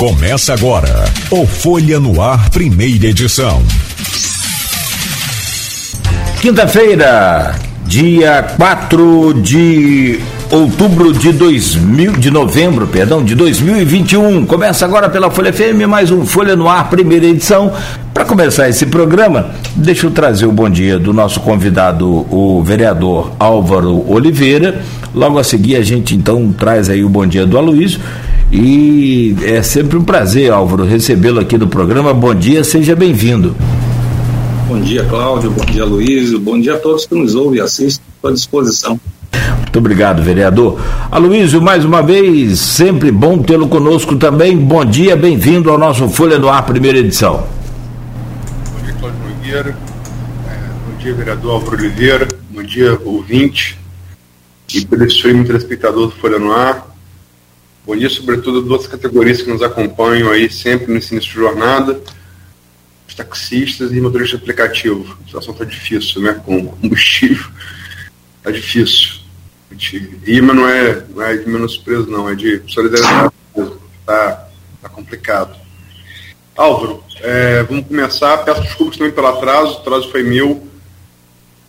Começa agora o Folha no Ar, primeira edição. Quinta-feira, dia 4 de outubro de 2000, de novembro, perdão, de 2021. Começa agora pela Folha FM, mais um Folha no Ar, primeira edição. Para começar esse programa, deixa eu trazer o bom dia do nosso convidado, o vereador Álvaro Oliveira. Logo a seguir, a gente então traz aí o bom dia do Aloysio e é sempre um prazer, Álvaro, recebê-lo aqui no programa. Bom dia, seja bem-vindo. Bom dia, Cláudio. Bom dia, Luiz. Bom dia a todos que nos ouvem e assistem. Estou à disposição. Muito obrigado, vereador. Aloysio, mais uma vez, sempre bom tê-lo conosco também. Bom dia, bem-vindo ao nosso Folha no Ar, primeira edição. Bom dia, Cláudio Nogueira. É, bom dia, vereador Álvaro Oliveira. Bom dia, ouvinte e telespectador telespectador do Folha no Ar. Bom dia, sobretudo, duas categorias que nos acompanham aí sempre nesse início de jornada, os taxistas e motoristas de aplicativo. A situação está difícil, né? Com combustível, está difícil. E mas não é, não é de menosprezo, não, é de solidariedade. Está tá complicado. Álvaro, é, vamos começar. Peço desculpas também pelo atraso, o atraso foi meu.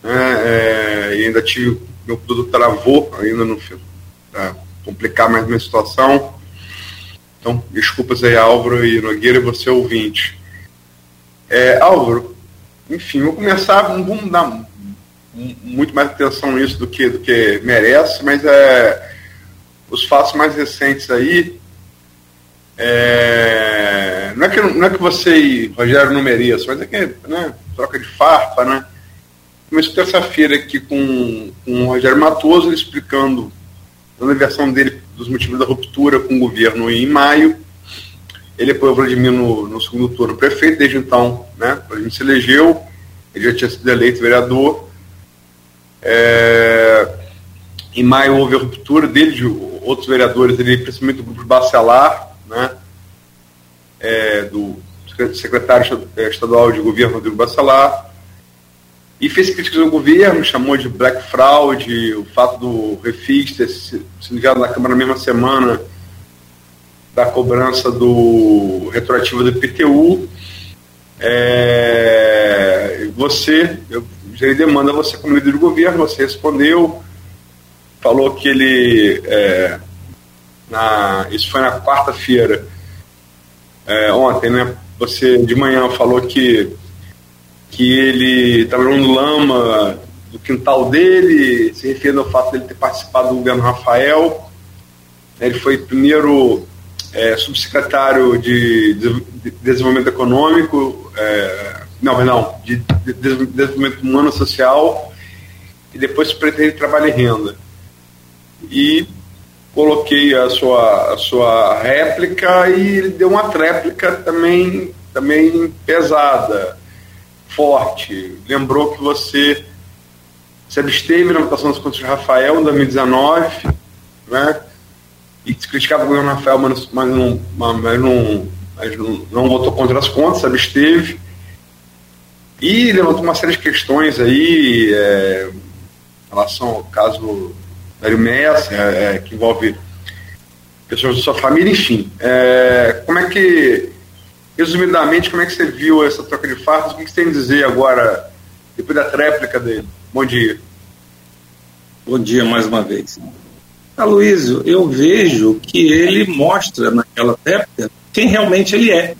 Né, é, e ainda tive, meu produto travou ainda no fim. Tá? Complicar mais minha situação. Então, desculpas aí, Álvaro e Nogueira, e você ouvinte. É, Álvaro, enfim, vou começar, não vamos dar muito mais atenção nisso do que, do que merece, mas é, os fatos mais recentes aí, é, não, é que, não é que você e Rogério não mereçam, mas é que, né, troca de farpa, né? Comecei terça-feira aqui com, com o Rogério Matoso, explicando dando a versão dele dos motivos da ruptura com o governo em maio. Ele apoiou Vladimir no, no segundo turno prefeito, desde então, né? Vladimir se elegeu, ele já tinha sido eleito vereador. É, em maio houve a ruptura dele, de outros vereadores, ele, principalmente do grupo Bacelar, né? É, do secretário estadual de governo Rodrigo Bacelar, e fez críticas ao governo, chamou de black fraud, o fato do refis ter sido enviado na Câmara na mesma semana da cobrança do retroativo do IPTU. É, você, eu gerei demanda você como líder do governo, você respondeu, falou que ele, é, na, isso foi na quarta-feira, é, ontem, né? Você de manhã falou que que ele estava jogando lama do quintal dele, se referindo ao fato dele ter participado do governo Rafael. Ele foi primeiro é, subsecretário de, Desenvolvimento Econômico, é, não, de, de Desenvolvimento Humano Social, e depois secretário de Trabalho e Renda. E coloquei a sua, a sua réplica e ele deu uma tréplica também, também pesada forte. Lembrou que você se absteve na votação das contas de Rafael em 2019, né? E criticava o governo Rafael, mas, mas, não, mas, não, mas não, votou contra as contas, se absteve. E levantou uma série de questões aí é, em relação ao caso Dário Messa, é, é, que envolve pessoas da sua família, enfim. É, como é que resumidamente, como é que você viu essa troca de fardos? O que você tem a dizer agora, depois da tréplica dele? Bom dia. Bom dia mais uma vez. Aloysio, eu vejo que ele mostra naquela tréplica quem realmente ele é.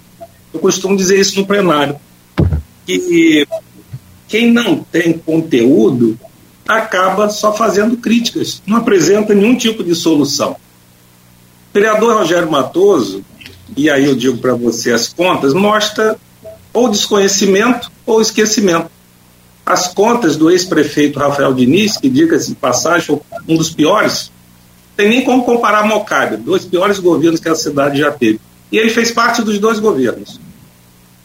Eu costumo dizer isso no plenário. Que quem não tem conteúdo acaba só fazendo críticas, não apresenta nenhum tipo de solução. O vereador Rogério Matoso, e aí eu digo para você, as contas mostra ou desconhecimento ou esquecimento. As contas do ex-prefeito Rafael Diniz, que diga-se de passagem, um dos piores, tem nem como comparar a Mocabe, dois piores governos que a cidade já teve. E ele fez parte dos dois governos.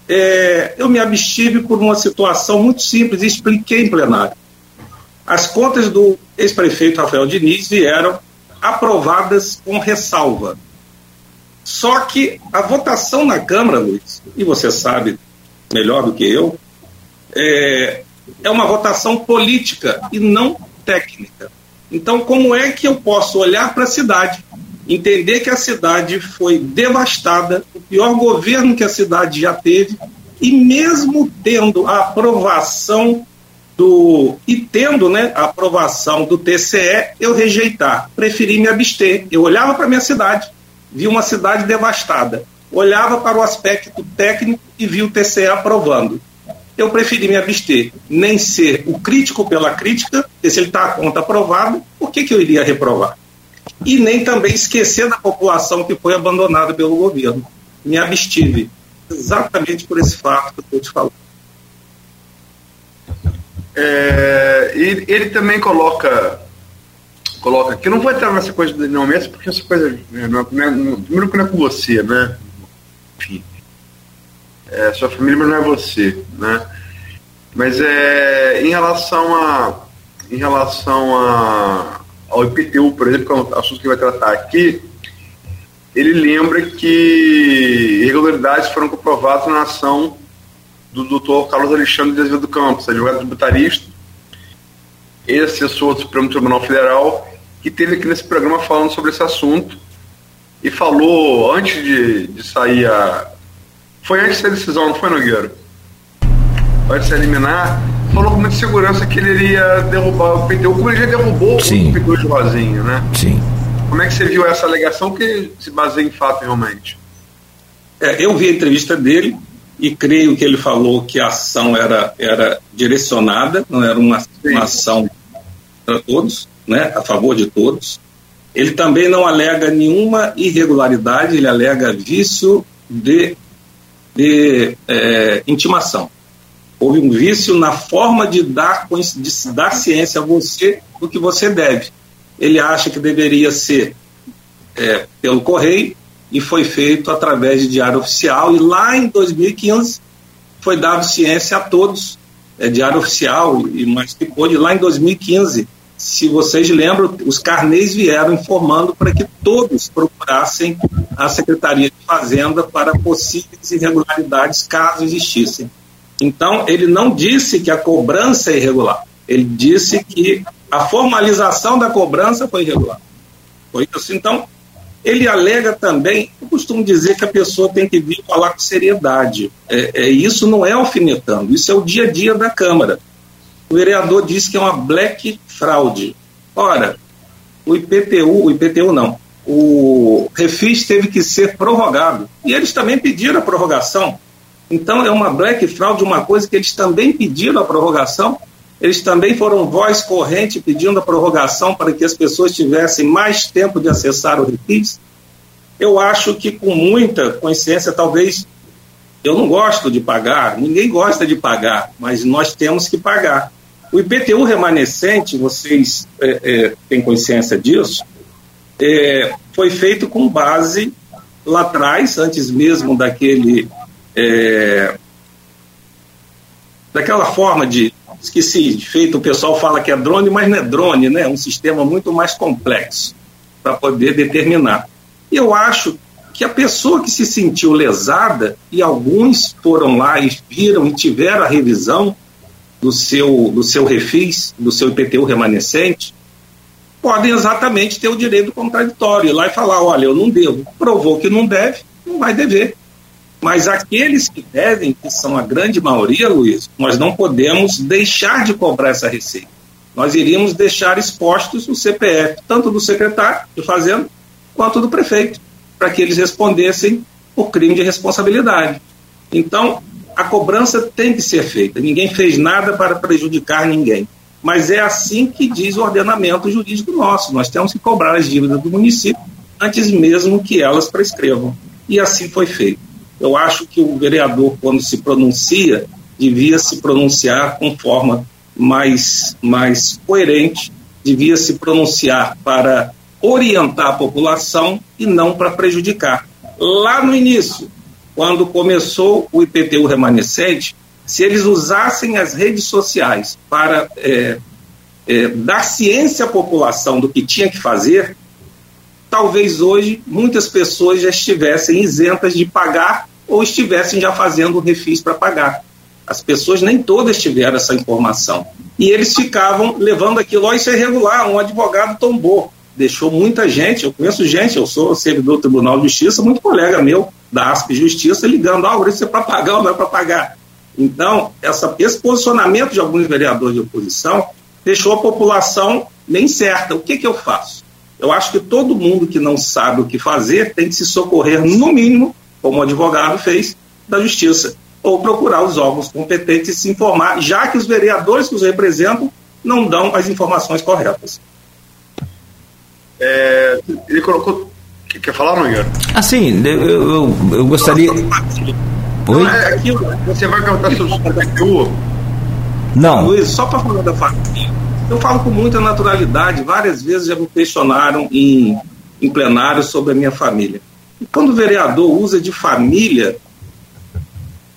É, eu me abstive por uma situação muito simples e expliquei em plenário. As contas do ex-prefeito Rafael Diniz vieram aprovadas com ressalva. Só que a votação na Câmara, Luiz, e você sabe melhor do que eu, é, é uma votação política e não técnica. Então, como é que eu posso olhar para a cidade entender que a cidade foi devastada, o pior governo que a cidade já teve, e mesmo tendo a aprovação do e tendo né, a aprovação do TCE, eu rejeitar, preferi me abster. Eu olhava para minha cidade, vi uma cidade devastada, olhava para o aspecto técnico e vi o TCE aprovando. Eu preferi me abster, nem ser o crítico pela crítica, porque se ele está a conta aprovada, por que, que eu iria reprovar? E nem também esquecer da população que foi abandonada pelo governo. Me abstive, exatamente por esse fato que eu estou te falando. É, ele, ele, também coloca coloca que não vou entrar nessa coisa do não mesmo porque essa coisa né, não, não, não, primeiro que não é com você né? Enfim. É sua família mas não é você né? Mas é em relação a em relação a ao IPTU por exemplo que é um assunto que vai tratar aqui ele lembra que irregularidades foram comprovadas na ação do doutor Carlos Alexandre de Azevedo Campos, advogado tributarista, ex-assessor do Supremo Tribunal Federal, que teve aqui nesse programa falando sobre esse assunto e falou antes de, de sair a. Foi antes da decisão, não foi, Nogueira? Antes de eliminar, falou com muita segurança que ele iria derrubar o PTU, como ele já derrubou Sim. o PTU de Rosinha, né? Sim. Como é que você viu essa alegação que se baseia em fato realmente? É, eu vi a entrevista dele, e creio que ele falou que a ação era, era direcionada, não era uma, uma ação para todos, né, a favor de todos. Ele também não alega nenhuma irregularidade, ele alega vício de, de é, intimação. Houve um vício na forma de dar, de dar ciência a você do que você deve. Ele acha que deveria ser é, pelo correio, e foi feito através de diário oficial. E lá em 2015 foi dado ciência a todos, é, diário oficial e mais que pôde. Lá em 2015, se vocês lembram, os carnês vieram informando para que todos procurassem a Secretaria de Fazenda para possíveis irregularidades, caso existissem. Então, ele não disse que a cobrança é irregular, ele disse que a formalização da cobrança foi irregular. Foi isso. Então, ele alega também, eu costumo dizer que a pessoa tem que vir falar com seriedade. É, é, isso não é alfinetando, isso é o dia a dia da Câmara. O vereador disse que é uma black fraude. Ora, o IPTU, o IPTU não, o refis teve que ser prorrogado. E eles também pediram a prorrogação. Então é uma black fraud, uma coisa que eles também pediram a prorrogação eles também foram voz corrente pedindo a prorrogação para que as pessoas tivessem mais tempo de acessar o refis. Eu acho que com muita consciência, talvez eu não gosto de pagar, ninguém gosta de pagar, mas nós temos que pagar. O IPTU remanescente, vocês é, é, têm consciência disso, é, foi feito com base lá atrás, antes mesmo daquele é, daquela forma de esqueci, feito, o pessoal fala que é drone, mas não é drone, né? É um sistema muito mais complexo para poder determinar. E eu acho que a pessoa que se sentiu lesada, e alguns foram lá e viram e tiveram a revisão do seu, do seu refis, do seu IPTU remanescente, podem exatamente ter o direito contraditório, ir lá e falar, olha, eu não devo. Provou que não deve, não vai dever. Mas aqueles que devem, que são a grande maioria, Luiz, nós não podemos deixar de cobrar essa receita. Nós iríamos deixar expostos o CPF, tanto do secretário de Fazenda quanto do prefeito, para que eles respondessem por crime de responsabilidade. Então, a cobrança tem que ser feita. Ninguém fez nada para prejudicar ninguém. Mas é assim que diz o ordenamento jurídico nosso. Nós temos que cobrar as dívidas do município antes mesmo que elas prescrevam. E assim foi feito. Eu acho que o vereador, quando se pronuncia, devia se pronunciar com forma mais, mais coerente, devia se pronunciar para orientar a população e não para prejudicar. Lá no início, quando começou o IPTU remanescente, se eles usassem as redes sociais para é, é, dar ciência à população do que tinha que fazer, talvez hoje muitas pessoas já estivessem isentas de pagar ou estivessem já fazendo refis para pagar. As pessoas nem todas tiveram essa informação. E eles ficavam levando aquilo, ó, isso é irregular, um advogado tombou. deixou muita gente, eu conheço gente, eu sou servidor do Tribunal de Justiça, muito colega meu da ASP Justiça ligando, ah, isso é para pagar ou não é para pagar. Então, essa, esse posicionamento de alguns vereadores de oposição deixou a população bem certa. O que, que eu faço? Eu acho que todo mundo que não sabe o que fazer tem que se socorrer, no mínimo, como o advogado fez, da justiça, ou procurar os órgãos competentes e se informar, já que os vereadores que os representam não dão as informações corretas. É, ele colocou. Quer falar, Nogueira? Assim, eu, eu, eu gostaria. Oi? Não, é aquilo, você vai cantar sobre o Não. Luiz, só para falar da família, eu falo com muita naturalidade, várias vezes já me questionaram em, em plenário sobre a minha família. E quando o vereador usa de família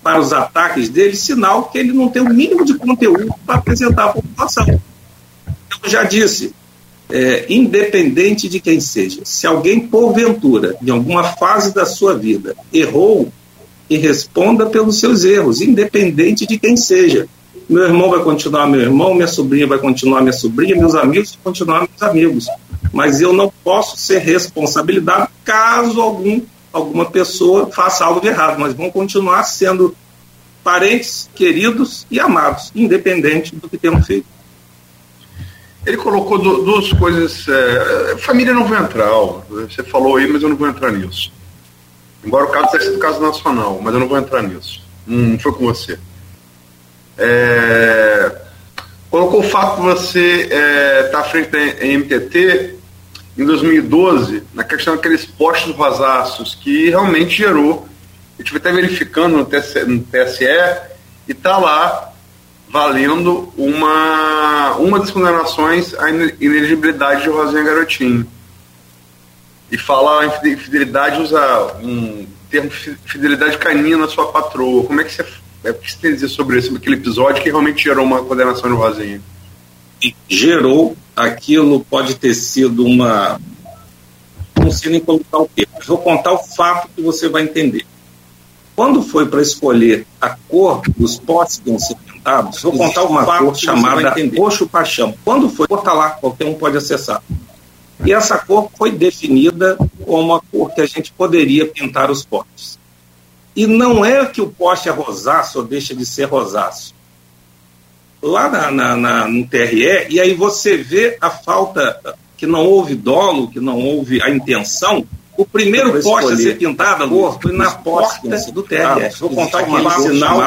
para os ataques dele, sinal que ele não tem o mínimo de conteúdo para apresentar à população. Eu já disse, é, independente de quem seja, se alguém, porventura, em alguma fase da sua vida, errou, e responda pelos seus erros, independente de quem seja. Meu irmão vai continuar meu irmão, minha sobrinha vai continuar minha sobrinha, meus amigos vão continuar meus amigos. Mas eu não posso ser responsabilizado caso algum, alguma pessoa faça algo de errado, mas vão continuar sendo parentes, queridos e amados, independente do que tenham feito. Ele colocou duas coisas. É, família não vou entrar, ó, você falou aí, mas eu não vou entrar nisso. Embora o caso tenha sido caso nacional, mas eu não vou entrar nisso. Não foi com você. É, colocou o fato de você estar é, tá à frente da MTT em 2012, na questão daqueles postos rosáceos, que realmente gerou. A gente vai estar verificando no TSE, no TSE e está lá valendo uma, uma das condenações à inelegibilidade de Rosinha Garotinho. E fala fidelidade, usa um termo fidelidade canina na sua patroa. Como é que você, é, que você tem a dizer sobre isso, aquele episódio que realmente gerou uma condenação de Rosinha? Gerou, aquilo pode ter sido uma. Não sei nem colocar o termo, vou contar o fato que você vai entender. Quando foi para escolher a cor dos potes que iam pintados, vou contar uma cor chamada roxo paixão. Quando foi, está lá, qualquer um pode acessar. E essa cor foi definida como a cor que a gente poderia pintar os postes. E não é que o poste é rosáceo ou deixa de ser rosáceo. Lá na, na, na, no TRE, e aí você vê a falta, que não houve dolo, que não houve a intenção o primeiro poste a ser pintado cor foi na porta do TRE. Vou contar uma sinal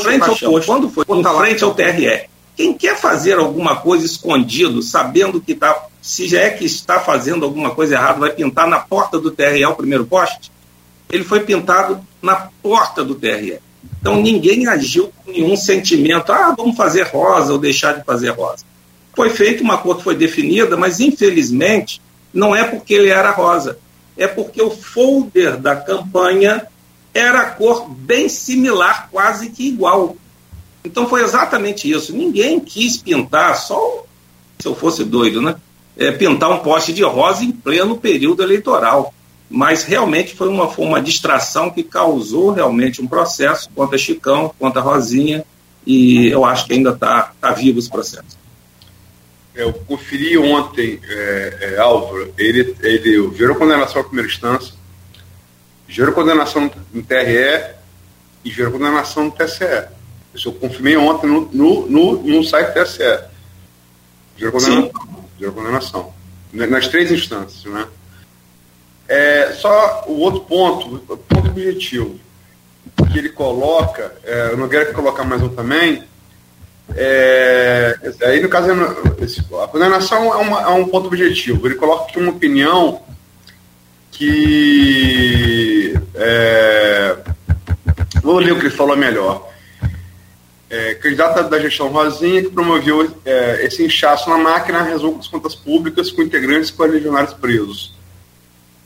frente ao posto. Quando foi? Em frente ao TRE. Quem quer fazer alguma coisa escondido, sabendo que está, se já é que está fazendo alguma coisa errada, vai pintar na porta do TRE o primeiro poste? Ele foi pintado na porta do TRE. Então ninguém agiu com nenhum sentimento, ah, vamos fazer rosa ou deixar de fazer rosa. Foi feita uma cor que foi definida, mas infelizmente não é porque ele era rosa é porque o folder da campanha era a cor bem similar, quase que igual. Então foi exatamente isso. Ninguém quis pintar, só se eu fosse doido, né? É, pintar um poste de rosa em pleno período eleitoral. Mas realmente foi uma, foi uma distração que causou realmente um processo contra Chicão, contra Rosinha, e eu acho que ainda está tá vivo esse processo. É, eu conferi ontem, é, é, Álvaro, ele, ele gerou condenação à primeira instância, gerou condenação no TRE e gerou condenação no TSE. Isso eu confirmei ontem no, no, no, no site do TSE. Gerou condenação. Gerou condenação. Nas três instâncias, né? É, só o outro ponto, o ponto objetivo, que ele coloca, é, eu não quero colocar mais um também, é, aí, no caso, a condenação é, uma, é, um ponto objetivo. Ele coloca aqui uma opinião que. É, vou ler o que ele falou melhor. É, candidata da gestão Rosinha, que promoveu é, esse inchaço na máquina, resolve as contas públicas com integrantes legionários presos.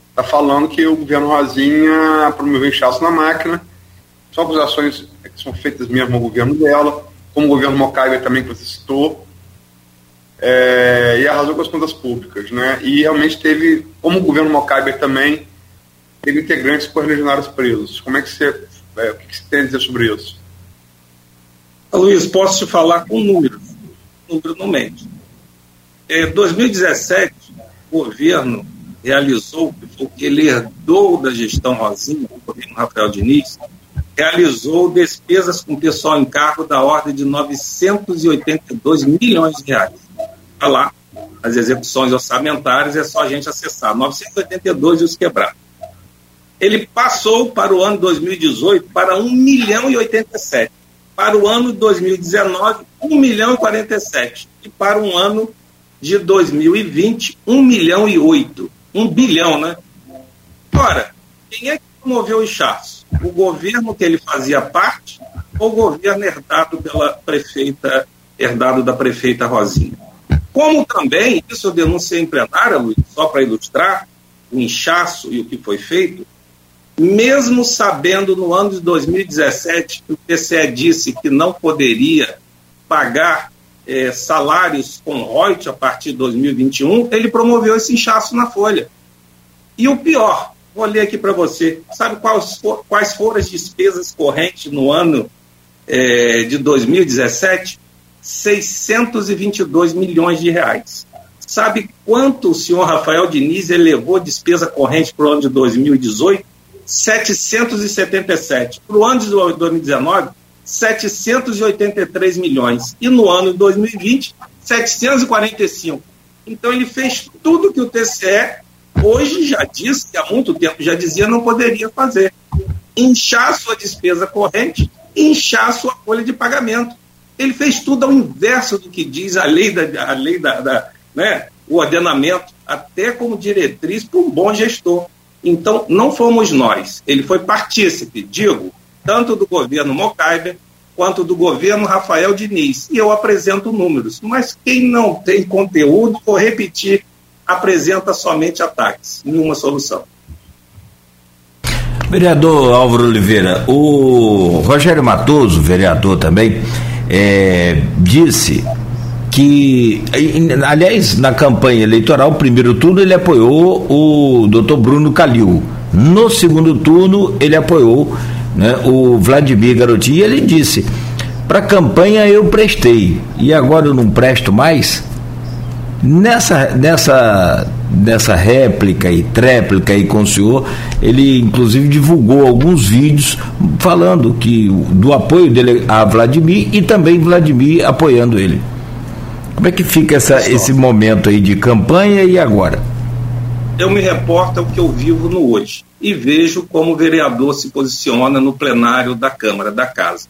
Está falando que o governo Rosinha promoveu inchaço na máquina. São acusações que são feitas mesmo ao governo dela como o governo Mocaibe também que você citou, é, e arrasou com as contas públicas, né? E realmente teve, como o governo Mocaibe também, teve integrantes correligionários presos. Como é que você, é, o que você tem a dizer sobre isso? Luiz, posso te falar com números. O número não mente. Em 2017, governo realizou, o que ele herdou da gestão Rosinha, o governo Rafael Diniz, realizou despesas com pessoal em cargo da ordem de 982 milhões de reais. Está lá, as execuções orçamentárias, é só a gente acessar, 982 e os quebrados. Ele passou para o ano 2018 para 1 milhão e 87. Para o ano 2019, 1 milhão e 47. E para o ano de 2020, 1 milhão e 8. 1 bilhão, né? Ora, quem é que promoveu o inchaço? O governo que ele fazia parte ou o governo herdado pela prefeita, herdado da prefeita Rosinha? Como também, isso eu denunciei em plenária, Luiz, só para ilustrar o inchaço e o que foi feito, mesmo sabendo no ano de 2017 que o TCE disse que não poderia pagar é, salários com royalties a partir de 2021, ele promoveu esse inchaço na Folha. E o pior, vou ler aqui para você, sabe quais, for, quais foram as despesas correntes no ano é, de 2017? 622 milhões de reais. Sabe quanto o senhor Rafael Diniz elevou despesa corrente para o ano de 2018? 777. Para o ano de 2019, 783 milhões. E no ano de 2020, 745. Então ele fez tudo que o TCE hoje já disse, que há muito tempo já dizia, não poderia fazer. Inchar sua despesa corrente, inchar sua folha de pagamento. Ele fez tudo ao inverso do que diz a lei da, a lei da, da né, o ordenamento, até como diretriz para um bom gestor. Então, não fomos nós. Ele foi partícipe, digo, tanto do governo Mocaibe quanto do governo Rafael Diniz. E eu apresento números. Mas quem não tem conteúdo, vou repetir, apresenta somente ataques. Nenhuma solução. Vereador Álvaro Oliveira, o Rogério Matoso, vereador também, é, disse que, aliás, na campanha eleitoral, primeiro turno, ele apoiou o doutor Bruno Calil. No segundo turno, ele apoiou né, o Vladimir Garotinho e ele disse: para campanha eu prestei e agora eu não presto mais. Nessa, nessa, nessa réplica e tréplica aí com o senhor, ele inclusive divulgou alguns vídeos falando que do apoio dele a Vladimir e também Vladimir apoiando ele. Como é que fica essa, esse momento aí de campanha e agora? Eu me reporto ao que eu vivo no hoje e vejo como o vereador se posiciona no plenário da Câmara, da Casa.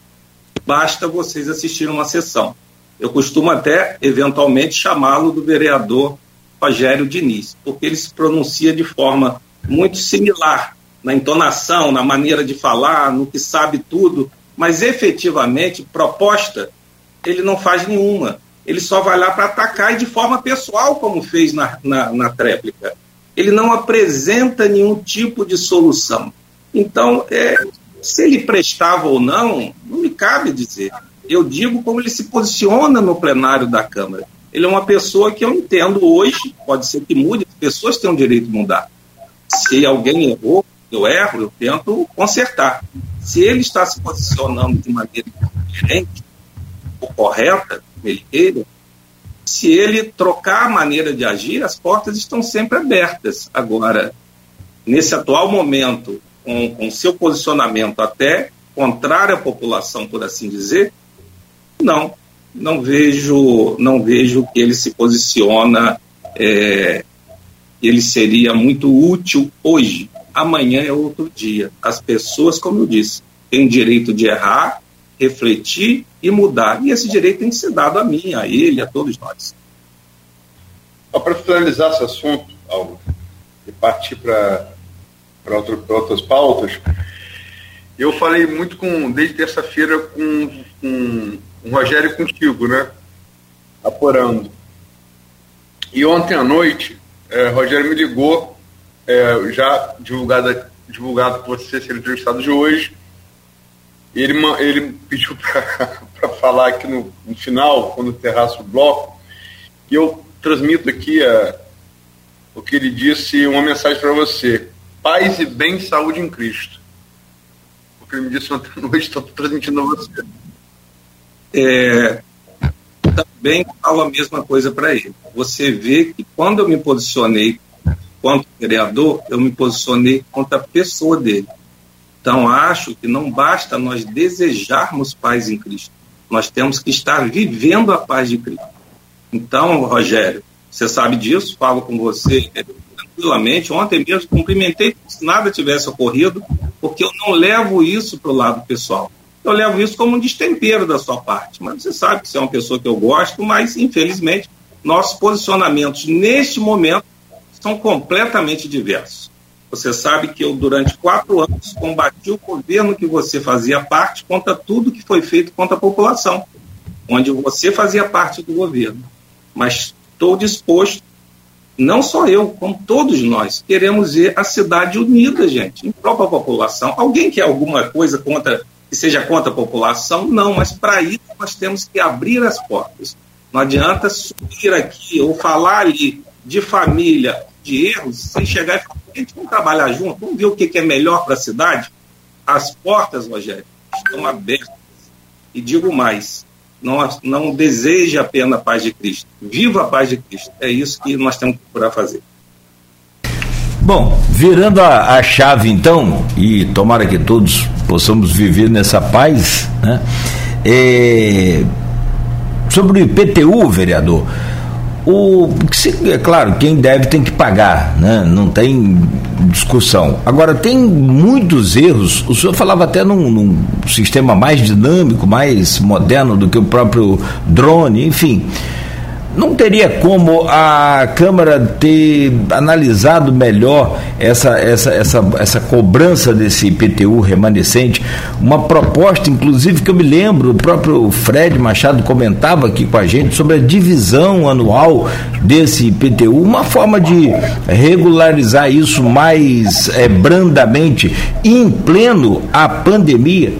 Basta vocês assistirem uma sessão. Eu costumo até, eventualmente, chamá-lo do vereador Rogério Diniz, porque ele se pronuncia de forma muito similar na entonação, na maneira de falar, no que sabe tudo, mas efetivamente, proposta, ele não faz nenhuma ele só vai lá para atacar e de forma pessoal, como fez na, na, na tréplica. Ele não apresenta nenhum tipo de solução. Então, é, se ele prestava ou não, não me cabe dizer. Eu digo como ele se posiciona no plenário da Câmara. Ele é uma pessoa que eu entendo hoje, pode ser que mude, pessoas têm o direito de mudar. Se alguém errou, eu erro, eu tento consertar. Se ele está se posicionando de maneira diferente ou correta, vermelheira, se ele trocar a maneira de agir, as portas estão sempre abertas. Agora, nesse atual momento, com, com seu posicionamento até contrário à população, por assim dizer, não, não vejo, não vejo que ele se posiciona, é, ele seria muito útil hoje. Amanhã é outro dia. As pessoas, como eu disse, têm o direito de errar, refletir e mudar. E esse direito tem que ser dado a mim, a ele, a todos nós. Para finalizar esse assunto, Alvo, e partir para outro, outras pautas, eu falei muito com, desde terça-feira com, com o Rogério contigo, né? Apurando. E ontem à noite, é, Rogério me ligou, é, já divulgado, divulgado por você ser entrevistado de hoje, ele, ele pediu para falar aqui no, no, final, quando encerrasse o bloco, e eu transmito aqui a, o que ele disse, uma mensagem para você. Paz e bem, saúde em Cristo. O que ele me disse ontem à noite, estou transmitindo a você. É, também falo a mesma coisa para ele. Você vê que quando eu me posicionei enquanto vereador, eu me posicionei contra a pessoa dele. Então, acho que não basta nós desejarmos paz em Cristo. Nós temos que estar vivendo a paz de Cristo. Então, Rogério, você sabe disso, falo com você é, tranquilamente. Ontem mesmo cumprimentei como se nada tivesse ocorrido, porque eu não levo isso para o lado pessoal. Eu levo isso como um destempero da sua parte. Mas você sabe que você é uma pessoa que eu gosto, mas infelizmente nossos posicionamentos neste momento são completamente diversos. Você sabe que eu, durante quatro anos, combati o governo que você fazia parte contra tudo que foi feito contra a população, onde você fazia parte do governo. Mas estou disposto, não só eu, como todos nós, queremos ver a cidade unida, gente, em própria população. Alguém quer alguma coisa contra que seja contra a população? Não, mas para isso nós temos que abrir as portas. Não adianta subir aqui ou falar ali de família, de erros, sem chegar e falar, gente, vamos trabalhar junto, vamos ver o que, é melhor para a cidade. As portas, Rogério, estão abertas. E digo mais, não, não deseja apenas a paz de Cristo, viva a paz de Cristo. É isso que nós temos que procurar fazer. Bom, virando a, a, chave então, e tomara que todos possamos viver nessa paz, né? É, sobre o IPTU, vereador, o, é claro, quem deve tem que pagar, né? não tem discussão. Agora, tem muitos erros. O senhor falava até num, num sistema mais dinâmico, mais moderno do que o próprio drone, enfim. Não teria como a Câmara ter analisado melhor essa, essa, essa, essa cobrança desse IPTU remanescente? Uma proposta, inclusive, que eu me lembro, o próprio Fred Machado comentava aqui com a gente sobre a divisão anual desse IPTU, uma forma de regularizar isso mais é, brandamente, em pleno a pandemia.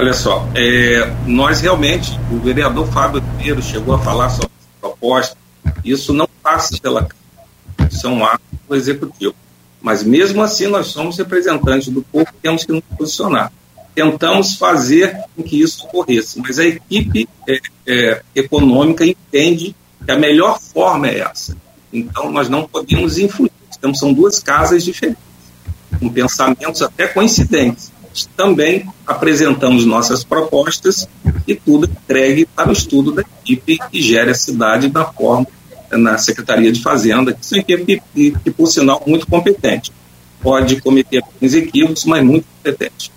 Olha só, é, nós realmente, o vereador Fábio Ribeiro chegou a falar sobre essa proposta, isso não passa pela Câmara, isso é um ato do Executivo. Mas mesmo assim, nós somos representantes do povo, temos que nos posicionar. Tentamos fazer com que isso ocorresse, mas a equipe é, é, econômica entende que a melhor forma é essa. Então, nós não podemos influir. Então, são duas casas diferentes, com pensamentos até coincidentes também apresentamos nossas propostas e tudo entregue para o estudo da equipe que gera a cidade da forma na Secretaria de Fazenda, que é uma equipe que, que, por sinal, muito competente. Pode cometer alguns equívocos, mas muito competente.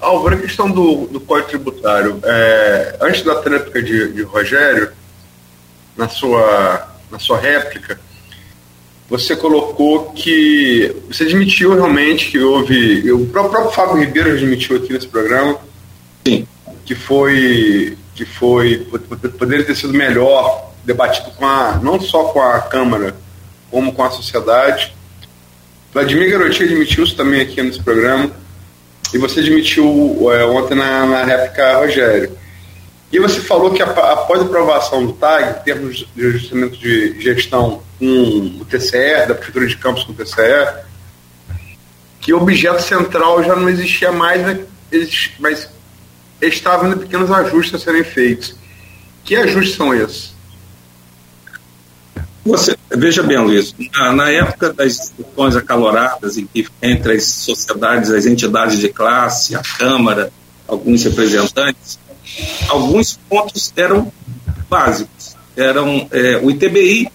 Álvaro, a questão do, do Código Tributário. É, antes da tréplica de, de Rogério, na sua, na sua réplica, você colocou que você admitiu realmente que houve. O próprio Fábio Ribeiro admitiu aqui nesse programa. Sim. Que foi. Que foi. Poderia ter sido melhor debatido com a, não só com a Câmara, como com a sociedade. Vladimir Garotinho admitiu isso também aqui nesse programa. E você admitiu é, ontem na, na réplica Rogério. E você falou que após a aprovação do TAG, em termos de ajustamento de gestão com o TCE, da Prefeitura de Campos com o TCE, que o objeto central já não existia mais, né, mas estavam ainda pequenos ajustes a serem feitos. Que ajustes são esses? Você, veja bem, Luiz, na, na época das discussões acaloradas entre as sociedades, as entidades de classe, a Câmara, alguns representantes, alguns pontos eram básicos. Eram é, o ITBI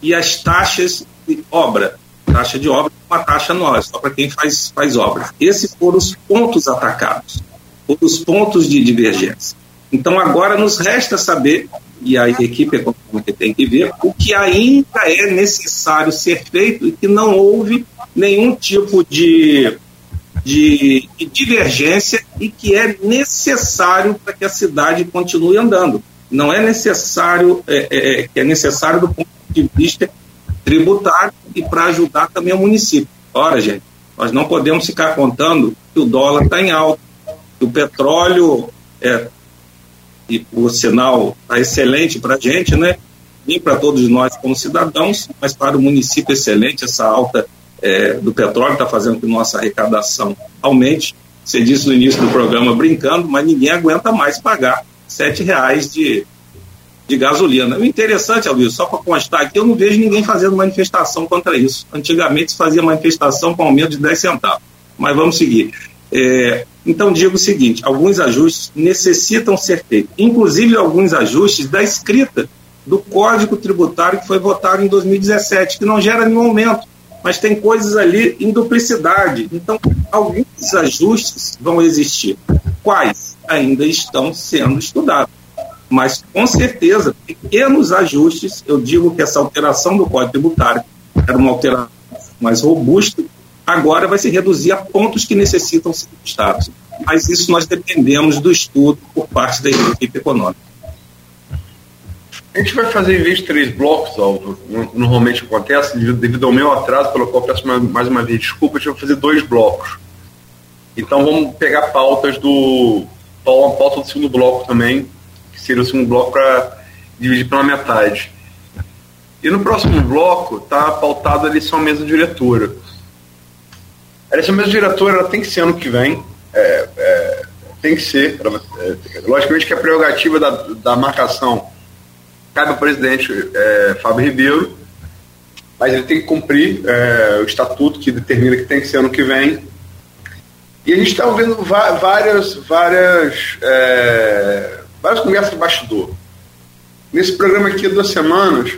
e as taxas de obra. Taxa de obra é uma taxa nós, só para quem faz, faz obra. Esses foram os pontos atacados, foram os pontos de divergência. Então agora nos resta saber, e a equipe econômica tem que ver, o que ainda é necessário ser feito e que não houve nenhum tipo de de, de divergência e que é necessário para que a cidade continue andando. Não é necessário, é, é, é, é necessário do ponto de vista tributário e para ajudar também o município. Ora, gente, nós não podemos ficar contando que o dólar está em alta, que o petróleo, é, e por sinal, está excelente para a gente, né? Nem para todos nós como cidadãos, mas para o município excelente essa alta é, do petróleo está fazendo com que nossa arrecadação aumente. Você disse no início do programa brincando, mas ninguém aguenta mais pagar sete reais de, de gasolina. O interessante, Luiz, só para constar aqui, eu não vejo ninguém fazendo manifestação contra isso. Antigamente se fazia manifestação com aumento de 10 centavos. Mas vamos seguir. É, então, digo o seguinte: alguns ajustes necessitam ser feitos, inclusive alguns ajustes da escrita do Código Tributário que foi votado em 2017, que não gera nenhum aumento, mas tem coisas ali em duplicidade. Então, alguns ajustes vão existir. Quais ainda estão sendo estudados? Mas, com certeza, pequenos ajustes, eu digo que essa alteração do Código Tributário era uma alteração mais robusta, agora vai se reduzir a pontos que necessitam ser ajustados. Mas isso nós dependemos do estudo por parte da equipe econômica. A gente vai fazer em vez de três blocos, normalmente acontece, devido ao meu atraso, pelo qual peço mais uma vez desculpa, a gente vai fazer dois blocos. Então vamos pegar pautas do. uma pauta do segundo bloco também, que seria o segundo bloco para dividir pela metade. E no próximo bloco está pautado a eleição mesa diretora. A eleição mesa diretora ela tem que ser ano que vem. É, é, tem que ser. É, logicamente que a prerrogativa da, da marcação cabe ao presidente é, Fábio Ribeiro, mas ele tem que cumprir é, o estatuto que determina que tem que ser ano que vem. E a gente está ouvindo várias, várias, é, várias conversas de bastidor. Nesse programa aqui, duas semanas,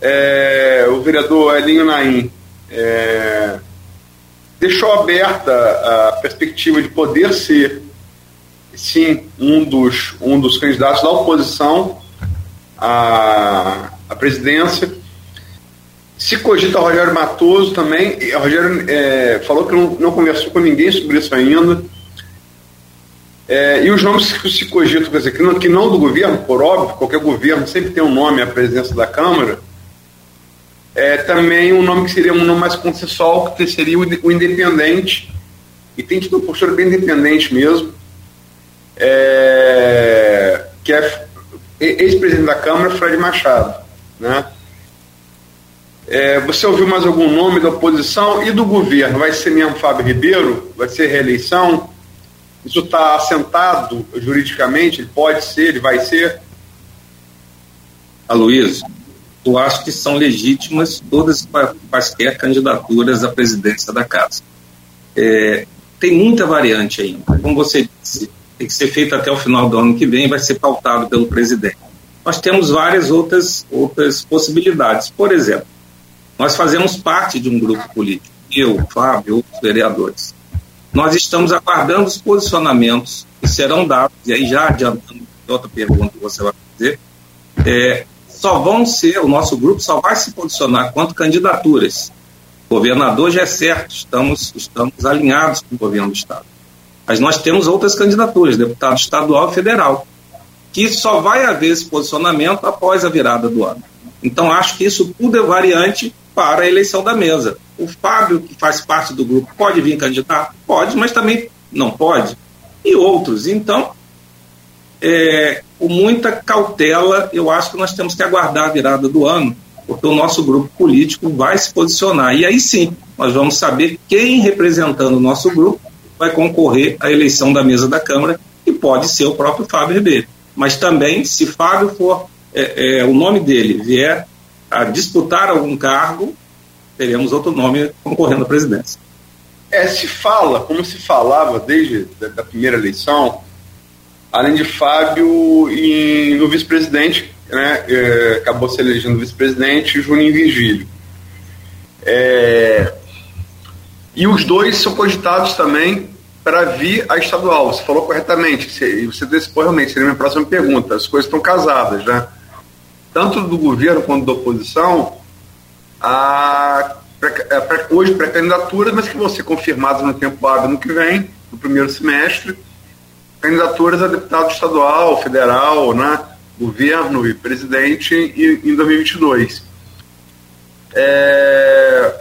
é, o vereador Elinho Naim é, deixou aberta a perspectiva de poder ser, sim, um dos, um dos candidatos da oposição à, à presidência. Se cogita Rogério Matoso também. E Rogério é, falou que não, não, conversou com ninguém sobre isso ainda. É, e os nomes que se cogitam, quer dizer, que não, que não do governo, por óbvio, qualquer governo sempre tem um nome à presidência da Câmara. É, também um nome que seria um nome mais consensual, que seria o, o independente, e tem tido uma postura bem independente mesmo, é, que é ex-presidente da Câmara, Fred Machado. Né? É, você ouviu mais algum nome da oposição e do governo? Vai ser mesmo Fábio Ribeiro? Vai ser reeleição? Isso está assentado juridicamente? Ele pode ser, ele vai ser? Aloysio, eu acho que são legítimas todas quaisquer candidaturas à presidência da Casa. É, tem muita variante ainda. Como você disse, tem que ser feito até o final do ano que vem, vai ser pautado pelo presidente. Nós temos várias outras, outras possibilidades. Por exemplo, nós fazemos parte de um grupo político, eu, Fábio, outros vereadores. Nós estamos aguardando os posicionamentos que serão dados, e aí já adiantando outra pergunta que você vai fazer, é, só vão ser, o nosso grupo só vai se posicionar quanto candidaturas. O governador já é certo, estamos, estamos alinhados com o governo do Estado. Mas nós temos outras candidaturas, deputado estadual e federal, que só vai haver esse posicionamento após a virada do ano. Então, acho que isso tudo é variante para a eleição da mesa. O Fábio, que faz parte do grupo, pode vir candidatar? Pode, mas também não pode. E outros. Então, é, com muita cautela, eu acho que nós temos que aguardar a virada do ano, porque o nosso grupo político vai se posicionar. E aí sim, nós vamos saber quem representando o nosso grupo vai concorrer à eleição da mesa da Câmara, e pode ser o próprio Fábio Ribeiro. Mas também, se Fábio for, é, é, o nome dele vier a disputar algum cargo, teremos outro nome concorrendo à presidência. É, se fala, como se falava desde a da primeira eleição, além de Fábio e no vice-presidente, né, é, acabou se elegendo vice-presidente, Juninho Virgílio. É, e os dois são cogitados também para vir a estadual. Você falou corretamente, e você antecipou realmente, seria minha próxima pergunta. As coisas estão casadas, né? Tanto do governo quanto da oposição, a, a, hoje pré-candidaturas, mas que vão ser confirmadas no tempo hábil no que vem, no primeiro semestre, candidaturas a deputado estadual, federal, né? governo e presidente em, em 2022. É,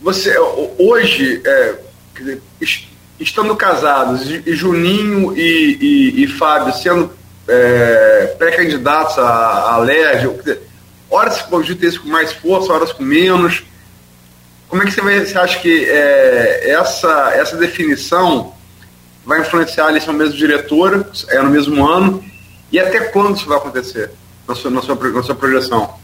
você hoje, é, dizer, estando casados e Juninho e, e, e Fábio sendo é, pré-candidatos à, à horas se cogita isso com mais força, horas com menos. Como é que você, vai, você acha que é, essa, essa definição vai influenciar a eleição mesmo diretora, é no mesmo ano, E até quando isso vai acontecer, na sua, na sua, na sua projeção?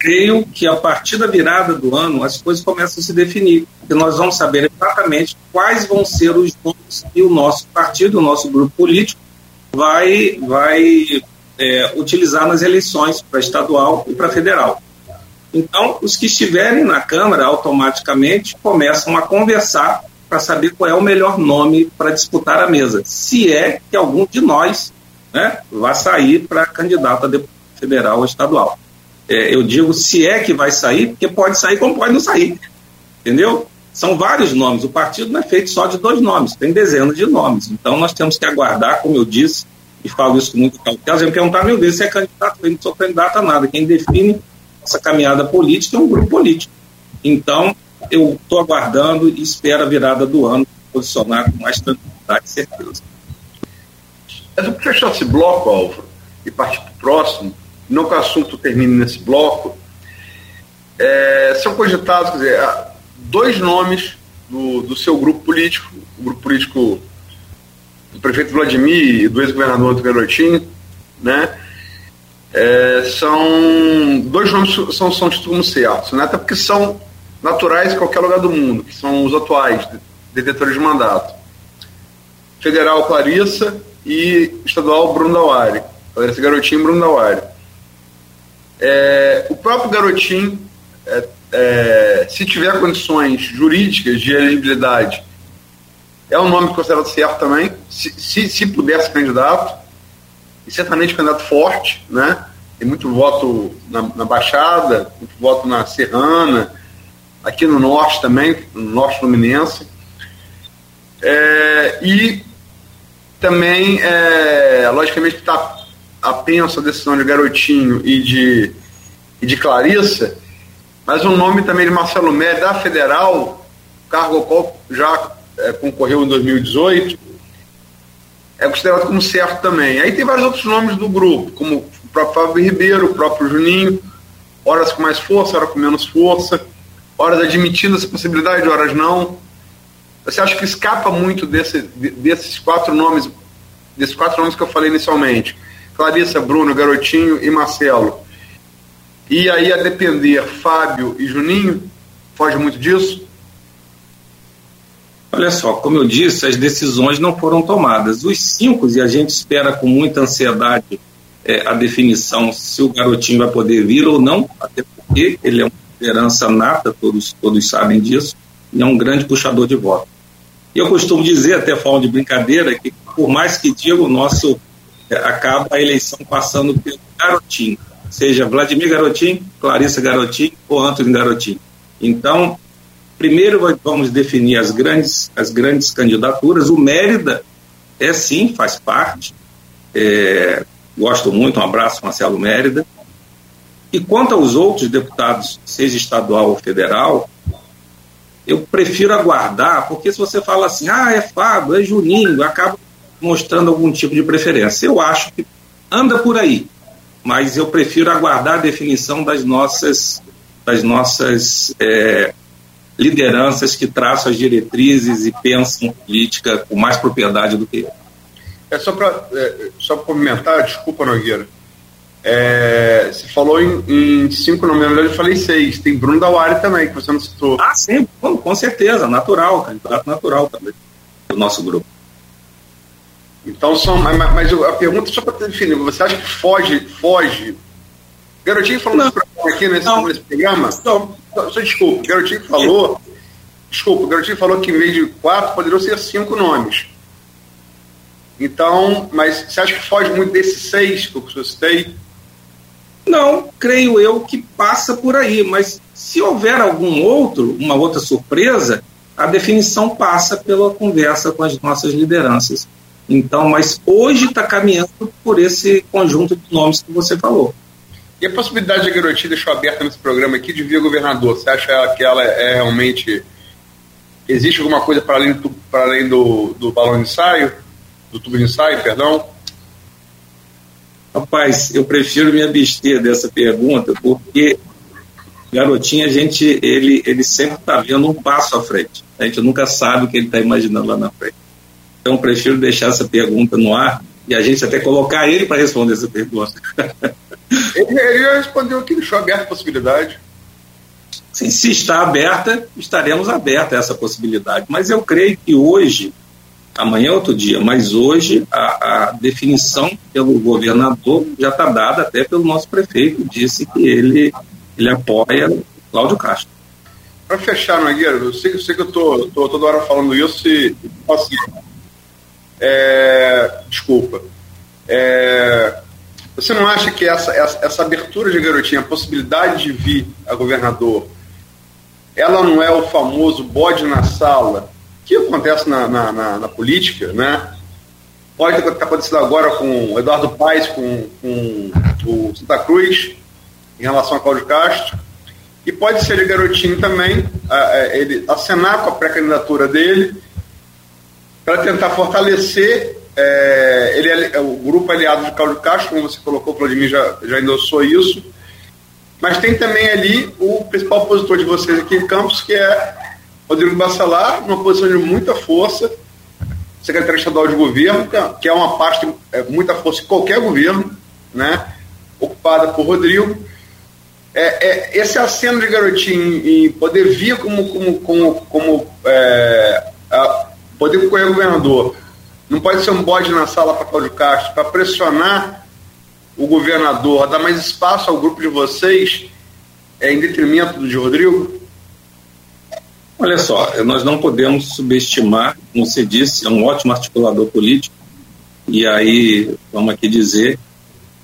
Creio que a partir da virada do ano as coisas começam a se definir. E nós vamos saber exatamente quais vão ser os nomes que o nosso partido, o nosso grupo político, vai, vai é, utilizar nas eleições para estadual e para federal. Então, os que estiverem na Câmara automaticamente começam a conversar para saber qual é o melhor nome para disputar a mesa. Se é que algum de nós né, vai sair para candidato a deputado federal ou estadual. É, eu digo se é que vai sair, porque pode sair como pode não sair. Entendeu? São vários nomes. O partido não é feito só de dois nomes, tem dezenas de nomes. Então nós temos que aguardar, como eu disse, e falo isso com muito cautela, me perguntar, meu Deus, se é candidato, eu não sou candidato a nada. Quem define essa caminhada política é um grupo político. Então, eu estou aguardando e espero a virada do ano posicionar com mais tranquilidade e certeza. Mas eu fechar esse bloco, Álvaro, e partir para o próximo, não que o assunto termine nesse bloco, é, são cogitados, quer dizer, dois nomes do, do seu grupo político, o grupo político do prefeito Vladimir e do ex-governador do Garotinho, né? É, são dois nomes são, são títulos certos, né? até porque são naturais em qualquer lugar do mundo, que são os atuais detentores de mandato. Federal Clarissa e estadual Bruno Dauari. Clarissa Garotinho e Bruno Dauari. É, o próprio Garotinho, é, é, se tiver condições jurídicas de elegibilidade é um nome considerado certo também, se, se, se puder ser candidato, e certamente candidato forte, né? Tem muito voto na, na Baixada, muito voto na Serrana, aqui no Norte também, no Norte Fluminense. É, e também, é, logicamente, está apenso a decisão de Garotinho e de, e de Clarissa, mas o nome também de Marcelo Médio da Federal, cargo ao qual já é, concorreu em 2018, é considerado como certo também. Aí tem vários outros nomes do grupo, como o próprio Fábio Ribeiro, o próprio Juninho, horas com mais força, horas com menos força, horas admitindo essa possibilidade, horas não. Você acha que escapa muito desse, desses quatro nomes, desses quatro nomes que eu falei inicialmente? Clarissa, Bruno, Garotinho e Marcelo. E aí, a depender, Fábio e Juninho, foge muito disso? Olha só, como eu disse, as decisões não foram tomadas. Os cinco, e a gente espera com muita ansiedade é, a definição se o garotinho vai poder vir ou não, até porque ele é uma liderança nata, todos, todos sabem disso, e é um grande puxador de voto. E eu costumo dizer, até falando de brincadeira, que por mais que diga, o nosso acaba a eleição passando pelo garotinho, seja Vladimir Garotinho, Clarissa Garotinho ou Antônio Garotinho. Então, Primeiro vamos definir as grandes, as grandes candidaturas. O Mérida é sim, faz parte. É, gosto muito, um abraço, Marcelo Mérida. E quanto aos outros deputados, seja estadual ou federal, eu prefiro aguardar, porque se você fala assim, ah, é Fábio, é Juninho, acaba mostrando algum tipo de preferência. Eu acho que anda por aí, mas eu prefiro aguardar a definição das nossas, das nossas é, lideranças que traçam as diretrizes e pensam política com mais propriedade do que eu. É só para é, só complementar, desculpa, Nogueira. É, você falou em, em, cinco nomes, na verdade eu falei seis. Tem Bruno Dauari também, que você não citou. Ah, sim, com, com certeza, natural, candidato natural também, do nosso grupo. Então são. Mas, a pergunta só para definir, você acha que foge, foge Garotinho falou aqui nesse, não, nesse programa. Não, só desculpa, Garotinho falou. Desculpa, o Garotinho falou que em vez de quatro poderiam ser cinco nomes. Então, mas você acha que foge muito desses seis que eu citei? Não, creio eu que passa por aí, mas se houver algum outro, uma outra surpresa, a definição passa pela conversa com as nossas lideranças. Então, mas hoje está caminhando por esse conjunto de nomes que você falou. E a possibilidade de Garotinho deixou aberta nesse programa aqui de vir governador, você acha que ela é realmente. Existe alguma coisa para além, do, para além do, do balão de ensaio? Do tubo de ensaio, perdão? Rapaz, eu prefiro me abster dessa pergunta, porque garotinho, a gente, ele, ele sempre está vendo um passo à frente. A gente nunca sabe o que ele está imaginando lá na frente. Então, prefiro deixar essa pergunta no ar E a gente até colocar ele para responder essa pergunta. ele, ele respondeu aqui, deixou aberta a possibilidade. Sim, se está aberta, estaremos abertos a essa possibilidade. Mas eu creio que hoje, amanhã é outro dia, mas hoje a, a definição pelo governador já está dada até pelo nosso prefeito, disse que ele, ele apoia Cláudio Castro. Para fechar, Nogueira, eu sei, eu sei que eu estou toda hora falando isso e, assim, é, desculpa. É, você não acha que essa, essa, essa, abertura de garotinha, a possibilidade de vir a governador, ela não é o famoso bode na sala que acontece na, na, na, na política, né? Pode estar acontecendo agora com o Eduardo Paes, com, com o Santa Cruz, em relação a Cláudio Castro. E pode ser de garotinho também, ele acenar com a pré-candidatura dele para tentar fortalecer é, ele é, é, o grupo aliado de Cláudio Castro, como você colocou, o Vladimir já, já endossou isso. Mas tem também ali o principal opositor de vocês aqui em Campos, que é Rodrigo Bacelar, numa posição de muita força, secretário estadual de governo, que é uma parte de é, muita força em qualquer governo, né, ocupada por Rodrigo. É, é, esse aceno de garotinho em poder vir como, como, como, como é, a, poder concorrer governador, não pode ser um bode na sala para Cláudio Castro, para pressionar o governador, a dar mais espaço ao grupo de vocês, é, em detrimento do de Rodrigo? Olha só, nós não podemos subestimar, como você disse, é um ótimo articulador político, e aí, vamos aqui dizer,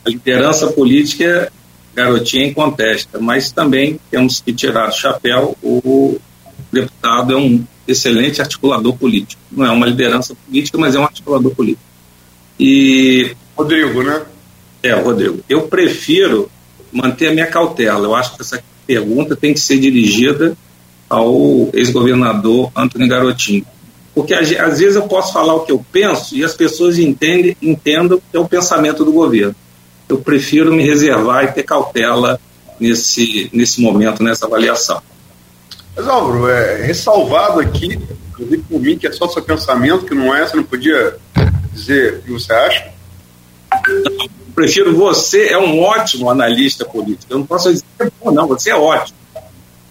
a liderança política garotinha em contesta, mas também temos que tirar do chapéu, o deputado é um excelente articulador político. Não é uma liderança política, mas é um articulador político. E. Rodrigo, né? É, Rodrigo. Eu prefiro manter a minha cautela. Eu acho que essa pergunta tem que ser dirigida ao ex-governador Antônio Garotinho. Porque às vezes eu posso falar o que eu penso e as pessoas entendem, entendam que é o pensamento do governo. Eu prefiro me reservar e ter cautela nesse, nesse momento, nessa avaliação. Mas, Álvaro, é, ressalvado aqui, inclusive por mim, que é só seu pensamento, que não é, você não podia dizer o que você acha? prefiro você, é um ótimo analista político. Eu não posso dizer, não, você é ótimo.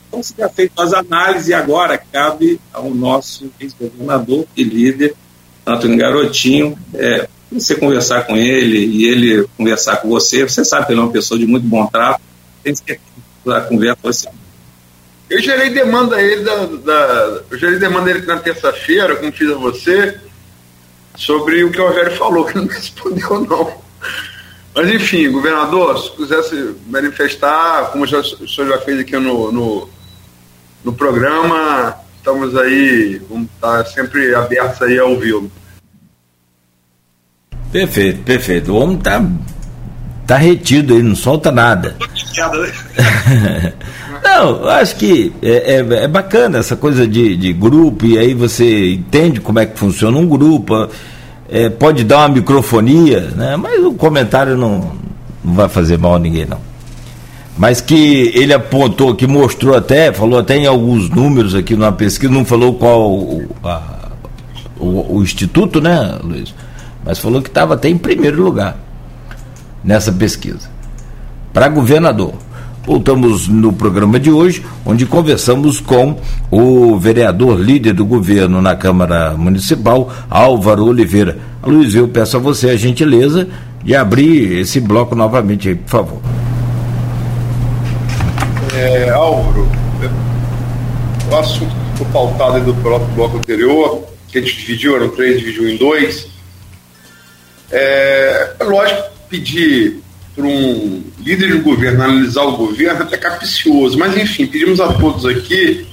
Então, você já feito as análises e agora cabe ao nosso ex-governador e líder, Antônio Garotinho, é, você conversar com ele e ele conversar com você. Você sabe que ele é uma pessoa de muito bom trato, tem certeza que a conversa vai ser eu gerei demanda a ele da, da, eu gerei demanda ele na terça-feira, como fiz a você, sobre o que o Rogério falou, que não respondeu não. Mas enfim, governador, se quiser se manifestar, como já, o senhor já fez aqui no, no, no programa, estamos aí, vamos estar sempre abertos aí a ouvi-lo. Perfeito, perfeito. O homem tá, tá retido aí, não solta nada. Não, acho que é, é, é, bacana essa coisa de, de grupo, e aí você entende como é que funciona um grupo, é, pode dar uma microfonia, né? mas o comentário não, não vai fazer mal a ninguém, não. Mas que ele apontou, que mostrou até, falou até em alguns números aqui numa pesquisa, não falou qual a, o, o instituto, né, Luiz? Mas falou que estava até em primeiro lugar nessa pesquisa. Para governador. Voltamos no programa de hoje, onde conversamos com o vereador líder do governo na Câmara Municipal, Álvaro Oliveira. Luiz, eu peço a você a gentileza de abrir esse bloco novamente aí, por favor. É, Álvaro, o assunto que ficou pautado do próprio bloco anterior, que a gente dividiu, eram três, dividiu em dois. É, é lógico pedir para um líder de governo analisar o governo até capicioso, mas enfim, pedimos a todos aqui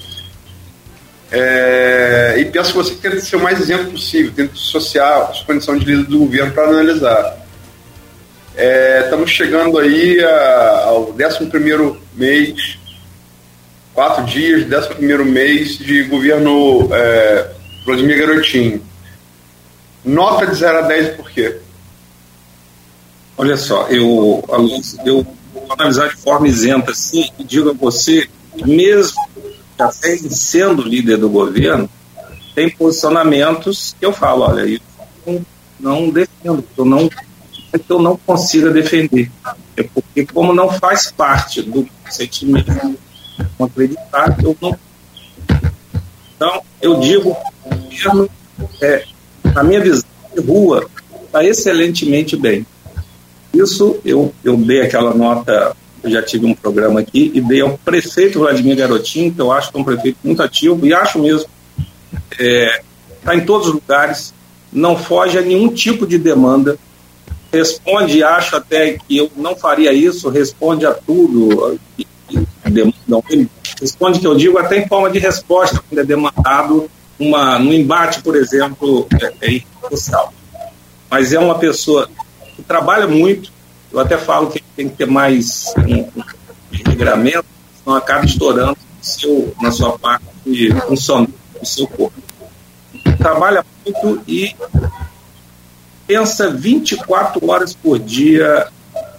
é, e peço que você tente ser o mais exemplo possível, tente associar a sua condição de líder do governo para analisar. É, estamos chegando aí a, ao 11 mês, quatro dias, 11 mês de governo é, Vladimir Garotinho. Nota de 0 a 10 por quê? Olha só, eu, eu vou analisar de forma isenta assim e digo a você, mesmo até sendo líder do governo, tem posicionamentos que eu falo, olha, isso não defendo, eu não, eu não consiga defender. É porque, como não faz parte do sentimento acreditar, eu não. Então, eu digo, é, na minha visão de rua, está excelentemente bem. Isso eu, eu dei aquela nota, eu já tive um programa aqui, e dei ao prefeito Vladimir Garotinho, que eu acho que é um prefeito muito ativo, e acho mesmo. Está é, tá em todos os lugares, não foge a nenhum tipo de demanda, responde, acho até que eu não faria isso, responde a tudo, demandam responde que eu digo até em forma de resposta, quando é demandado uma, no embate, por exemplo, é, é. Mas é uma pessoa que trabalha muito, eu até falo que tem que ter mais um, um regramento, senão acaba estourando seu, na sua parte funcional do seu corpo. Trabalha muito e pensa 24 horas por dia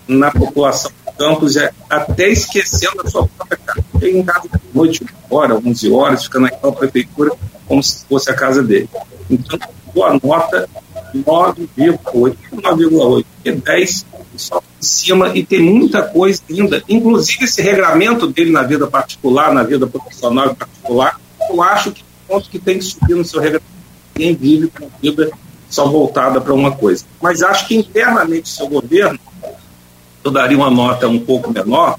na população de Campos, é, até esquecendo a sua própria casa. Tem em casa de noite, uma hora, 11 horas, fica naquela prefeitura como se fosse a casa dele. Então, boa nota 9,8, 9,8, e 10 só em cima, e tem muita coisa ainda, inclusive esse regramento dele na vida particular, na vida profissional e particular, eu acho que é ponto que tem que subir no seu regramento. Quem vive com vida só voltada para uma coisa. Mas acho que internamente seu governo, eu daria uma nota um pouco menor,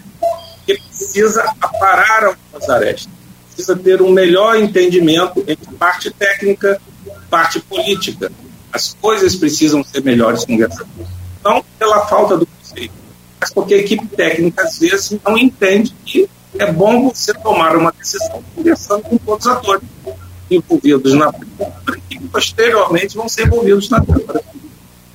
que precisa aparar algumas arestas, precisa ter um melhor entendimento entre parte técnica e parte política. As coisas precisam ser melhores conversadas. Não pela falta do conceito, mas porque a equipe técnica, às vezes, não entende que é bom você tomar uma decisão conversando com todos os atores envolvidos na Câmara e posteriormente vão ser envolvidos na Câmara.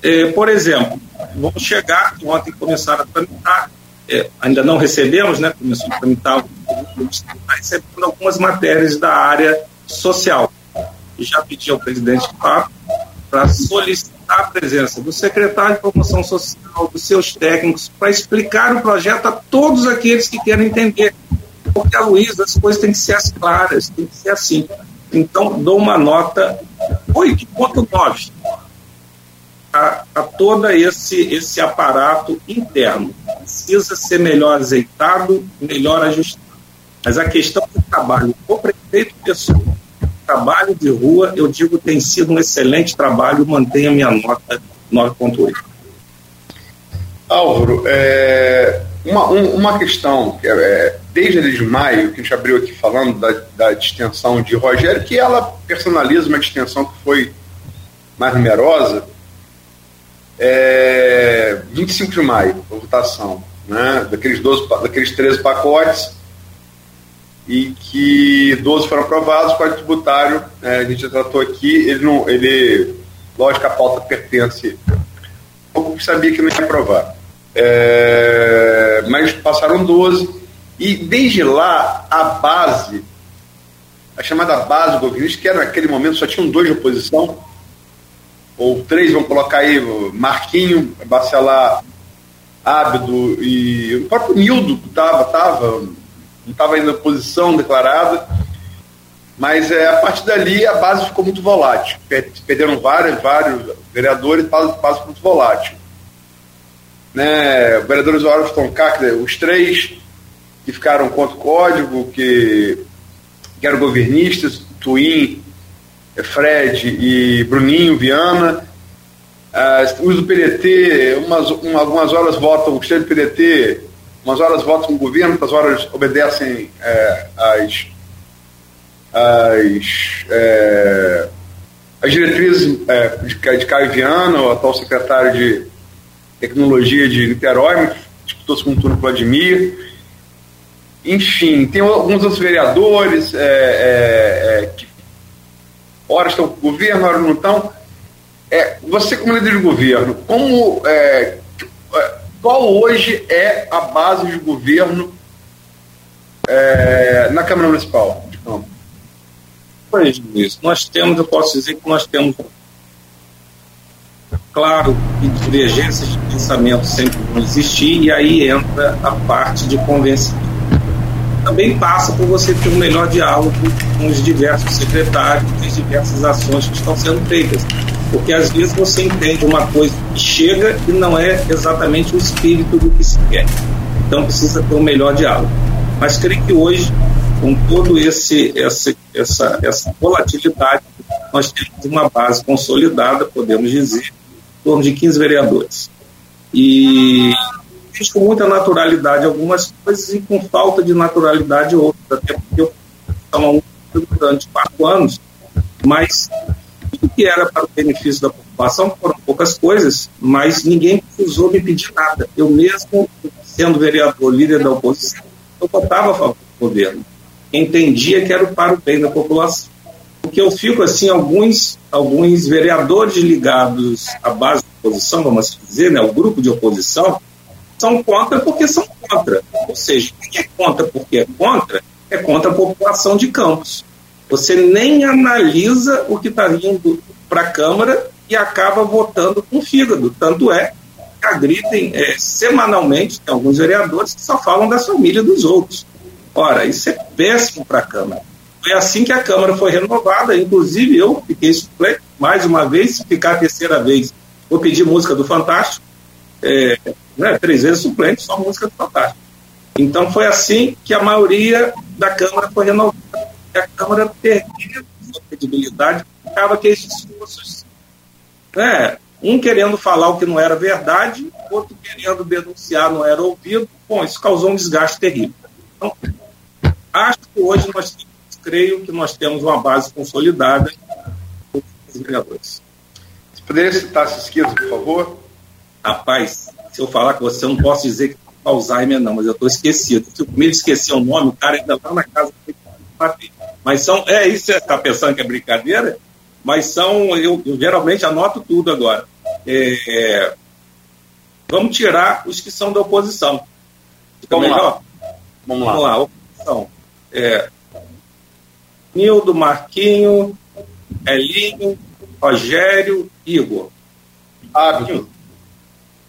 É, por exemplo, vamos chegar, ontem começaram a tramitar, é, ainda não recebemos, né, começou a tramitar, recebendo algumas matérias da área social. Já pedi ao presidente Papo para solicitar a presença do secretário de Promoção Social, dos seus técnicos, para explicar o projeto a todos aqueles que querem entender. Porque a Luísa, as coisas têm que ser as claras, tem que ser assim. Então, dou uma nota 8,9 a, a todo esse, esse aparato interno. Precisa ser melhor azeitado, melhor ajustado. Mas a questão do trabalho, o prefeito pessoal, trabalho de rua, eu digo tem sido um excelente trabalho, mantenha minha nota 9,8. Álvaro, é, uma, um, uma questão, que é, é desde de maio, que a gente abriu aqui falando da, da distensão de Rogério, que ela personaliza uma distensão que foi mais numerosa, é, 25 de maio, a votação, né, daqueles, 12, daqueles 13 pacotes, e que 12 foram aprovados, o Código Tributário, é, a gente já tratou aqui, ele não, ele, lógico, a pauta pertence, eu sabia que não ia aprovar. É, mas passaram 12, e desde lá, a base, a chamada base governista, que era naquele momento só tinham dois de oposição, ou três, vamos colocar aí, Marquinho, Bacelar, Ábido e o próprio Nildo estava, tava, não estava ainda oposição declarada, mas é, a partir dali a base ficou muito volátil. Perderam vários, vários vereadores, a base ficou muito volátil. Né, vereadores Orton Cackler, os três, que ficaram contra o código, que, que eram governistas, Twin, Fred e Bruninho Viana. Uh, os do PDT, umas, uma, algumas horas votam, os do PDT, umas horas votam o governo, outras horas obedecem é, as, as, é, as diretrizes é, de, de Caio Viana, o atual secretário de Tecnologia de Niterói, disputou-se com o turno Vladimir. Enfim, tem alguns outros vereadores é, é, é, que ora estão com o governo, ora não estão. É, você, como líder de governo, como, é, qual hoje é a base de governo na Câmara Municipal de Campo? Pois, nós temos, eu posso dizer que nós temos Claro que divergências de pensamento sempre vão existir, e aí entra a parte de convencimento também passa por você ter um melhor diálogo com os diversos secretários, com as diversas ações que estão sendo feitas. porque às vezes você entende uma coisa que chega e não é exatamente o espírito do que se quer. Então precisa ter um melhor diálogo. Mas creio que hoje, com todo esse essa essa, essa volatilidade, nós temos uma base consolidada, podemos dizer, em torno de 15 vereadores. E fiz com muita naturalidade algumas coisas e com falta de naturalidade outras, até porque eu estava durante quatro anos, mas o que era para o benefício da população foram poucas coisas, mas ninguém precisou me pedir nada. Eu mesmo, sendo vereador, líder da oposição, eu votava a favor do governo. Entendia que era para o bem da população. Porque eu fico assim, alguns, alguns vereadores ligados à base da oposição, vamos dizer, né, o grupo de oposição, são contra porque são contra. Ou seja, quem é contra porque é contra, é contra a população de Campos. Você nem analisa o que está vindo para a Câmara e acaba votando com fígado. Tanto é que agridem é, semanalmente, tem alguns vereadores que só falam da família dos outros. Ora, isso é péssimo para a Câmara. Foi assim que a Câmara foi renovada, inclusive eu fiquei suplente mais uma vez, se ficar a terceira vez, vou pedir música do Fantástico, é, né, três vezes suplente, só música do Fantástico. Então foi assim que a maioria da Câmara foi renovada. E a Câmara perdia sua credibilidade, ficava aqueles discursos, né, um querendo falar o que não era verdade, outro querendo denunciar não era ouvido. Bom, isso causou um desgaste terrível. Então, acho que hoje nós creio que nós temos uma base consolidada dos vereadores. Poderia citar esses 15, por favor? Rapaz, se eu falar com você, eu não posso dizer que é Alzheimer, não, mas eu estou esquecido. Se medo de esquecer o nome, o cara ainda lá na casa Mas são. É isso, você está pensando que é brincadeira? Mas são. Eu, eu geralmente anoto tudo agora. É, vamos tirar os que são da oposição. Fica vamos melhor? Lá. Vamos lá. Vamos lá, oposição. É, Nildo, Marquinho, Elinho, Rogério, Igor. Hábito.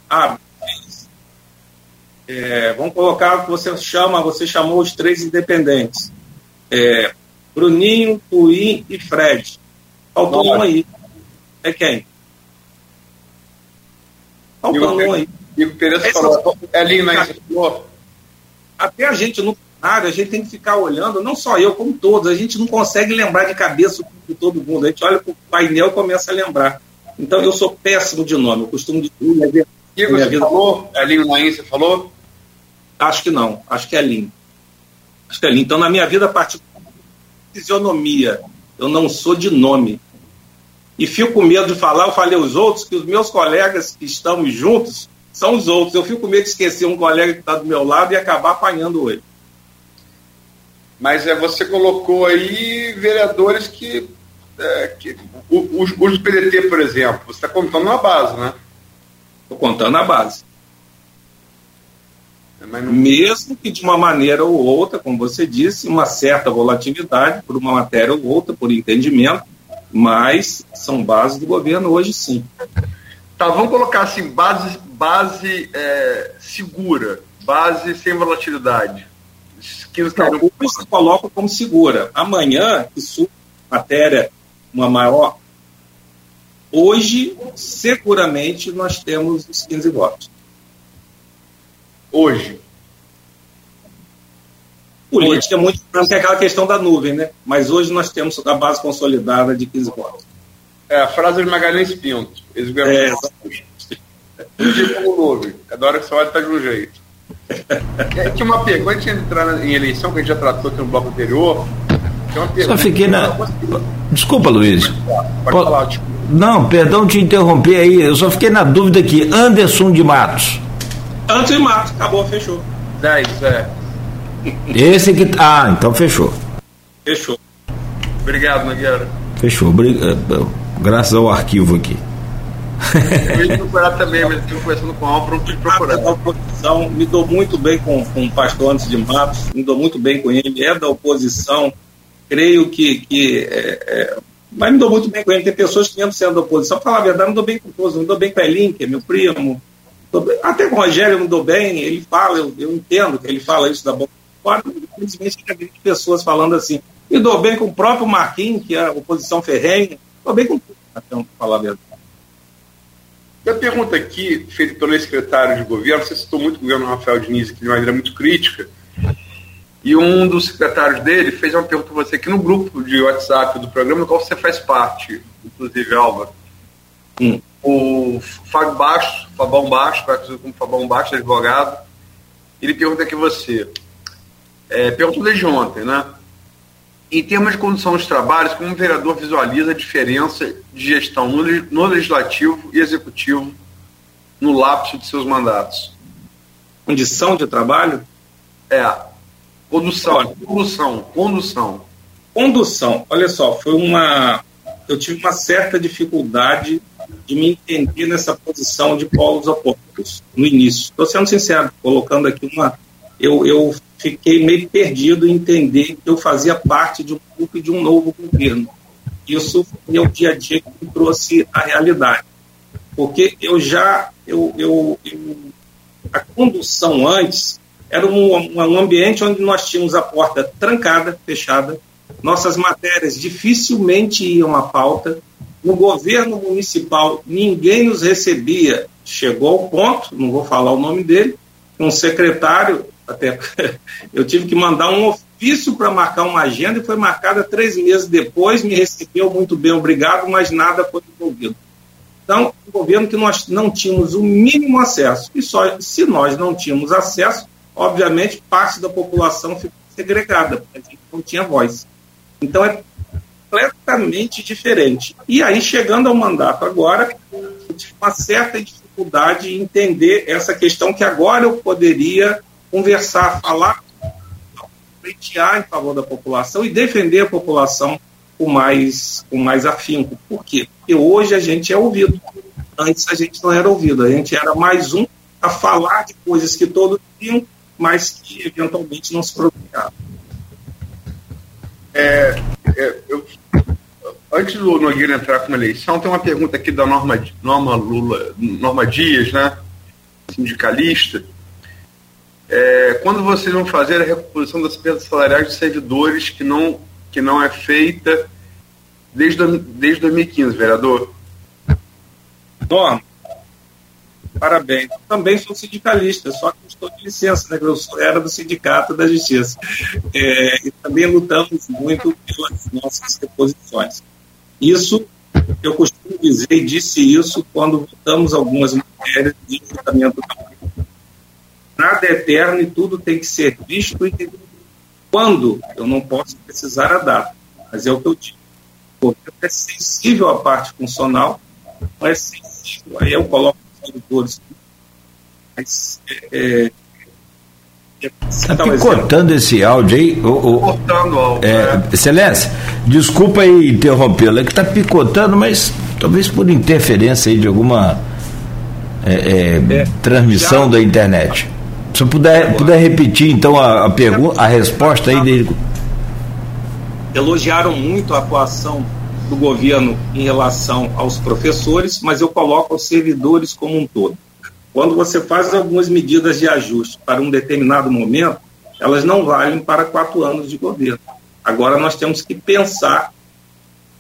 Hábito. É, vamos colocar o que você chama, você chamou os três independentes. É, Bruninho, Tuim e Fred. Faltou um aí. É quem? Faltou um aí. Igor Pereira falou. Elinho, né? Até a gente não área, a gente tem que ficar olhando, não só eu, como todos, a gente não consegue lembrar de cabeça de todo mundo. A gente olha para o painel e começa a lembrar. Então eu sou péssimo de nome, eu costumo dizer. Minha e você falou? É você falou? Acho que não, acho que é Linho. Acho que é Linho. Então, na minha vida particular, fisionomia, eu não sou de nome. E fico com medo de falar, eu falei os outros, que os meus colegas que estamos juntos são os outros. Eu fico com medo de esquecer um colega que está do meu lado e acabar apanhando ele. Mas é, você colocou aí vereadores que. É, que os, os do PDT, por exemplo, você está contando na base, né? Estou contando na base. É, não... Mesmo que de uma maneira ou outra, como você disse, uma certa volatilidade por uma matéria ou outra, por entendimento, mas são bases do governo hoje sim. Tá, vamos colocar assim, base, base é, segura, base sem volatilidade que os hoje se colocam como segura. Amanhã, que surge matéria uma maior, hoje, seguramente, nós temos os 15 votos. Hoje. Política é muito tem aquela questão da nuvem, né? Mas hoje nós temos a base consolidada de 15 votos. É a frase de Magalhães Pinto. Eles é, exatamente. Um dia como nuvem. Cada hora que você olha, está de um jeito. É, tinha uma pergunta, antes de entrar em eleição, que a gente já tratou aqui no bloco anterior. Só fiquei na. Desculpa, Luiz. Pode falar, desculpa. Não, perdão te interromper aí, eu só fiquei na dúvida aqui. Anderson de Matos. Anderson de Matos, acabou, fechou. 10, é. Esse que. Ah, então fechou. Fechou. Obrigado, Nogueira. Fechou. Graças ao arquivo aqui. Eu ia procurar também, mas estive conversando com o Álvaro, não procurar. Da oposição, me dou muito bem com, com o pastor Antes de Matos, me dou muito bem com ele, é da oposição, creio que. que é, é, mas me dou muito bem com ele. Tem pessoas que, mesmo sendo da oposição, falar a verdade, me dou bem com todos, me dou bem com a Elin, que é meu primo, até com o Rogério eu me dou bem, ele fala, eu, eu entendo que ele fala isso da boca fora, infelizmente tem pessoas falando assim. Me dou bem com o próprio Marquinhos, que é a oposição ferrenha, dou bem com tudo, para falar a verdade. Tem uma pergunta aqui, feita pelo ex-secretário de governo, você citou muito o governo Rafael Diniz aqui de maneira muito crítica, e um dos secretários dele fez uma pergunta para você aqui no grupo de WhatsApp do programa, no qual você faz parte, inclusive, Alva. Hum. O Fábio Baixo, Fabão Baixo, conhecido como Fabão Baixo, advogado, ele pergunta aqui você. É, perguntou desde ontem, né? Em termos de condução dos trabalhos, como o vereador visualiza a diferença de gestão no, no legislativo e executivo no lapso de seus mandatos? Condição de trabalho? É. Condução, Olha, condução, condução. Condução, olha só, foi uma. Eu tive uma certa dificuldade de me entender nessa posição de polos opostos no início. Estou sendo sincero, colocando aqui uma. Eu, eu fiquei meio perdido em entender que eu fazia parte de um grupo e de um novo governo. Isso foi o dia a dia que me trouxe a realidade. Porque eu já. Eu, eu, eu a condução antes era um, um ambiente onde nós tínhamos a porta trancada, fechada, nossas matérias dificilmente iam à pauta. No governo municipal, ninguém nos recebia. Chegou ao ponto, não vou falar o nome dele, um secretário, até eu tive que mandar um ofício para marcar uma agenda e foi marcada três meses depois, me recebeu muito bem, obrigado, mas nada foi desenvolvido. Então, um governo que nós não tínhamos o mínimo acesso. E só se nós não tínhamos acesso, obviamente, parte da população ficou segregada, porque a gente não tinha voz. Então, é completamente diferente. E aí, chegando ao mandato agora, uma certa dificuldade em entender essa questão que agora eu poderia conversar, falar, pleitear em favor da população e defender a população com mais, com mais afinco. Por quê? Porque hoje a gente é ouvido. Antes a gente não era ouvido, a gente era mais um a falar de coisas que todos tinham mas que eventualmente não se pronunciaram. É, é, eu, antes do Nogueira entrar com uma eleição, tem uma pergunta aqui da Norma, Norma, Lula, Norma Dias, né, sindicalista. É, quando vocês vão fazer a recomposição das perdas salariais dos servidores que não, que não é feita desde, desde 2015, vereador? Norma, Parabéns. Também sou sindicalista, só que estou de licença, né? Eu era do Sindicato da Justiça. É, e também lutamos muito pelas nossas reposições. Isso, eu costumo dizer, e disse isso quando votamos algumas matérias de tratamento da Nada é eterno e tudo tem que ser visto e quando eu não posso precisar a data, mas é o que eu digo. Porque é sensível à parte funcional, não é sensível. Aí eu coloco produtores. Mas, é, Está picotando esse áudio aí. O, o, Cortando o áudio. É, né? Excelência, desculpa aí interrompê-lo, é que está picotando, mas talvez por interferência aí de alguma é, é, é. transmissão Já, da internet. Se puder, puder repetir então a, a pergunta, a resposta aí dele. Elogiaram muito a atuação do governo em relação aos professores, mas eu coloco os servidores como um todo. Quando você faz algumas medidas de ajuste para um determinado momento, elas não valem para quatro anos de governo. Agora nós temos que pensar,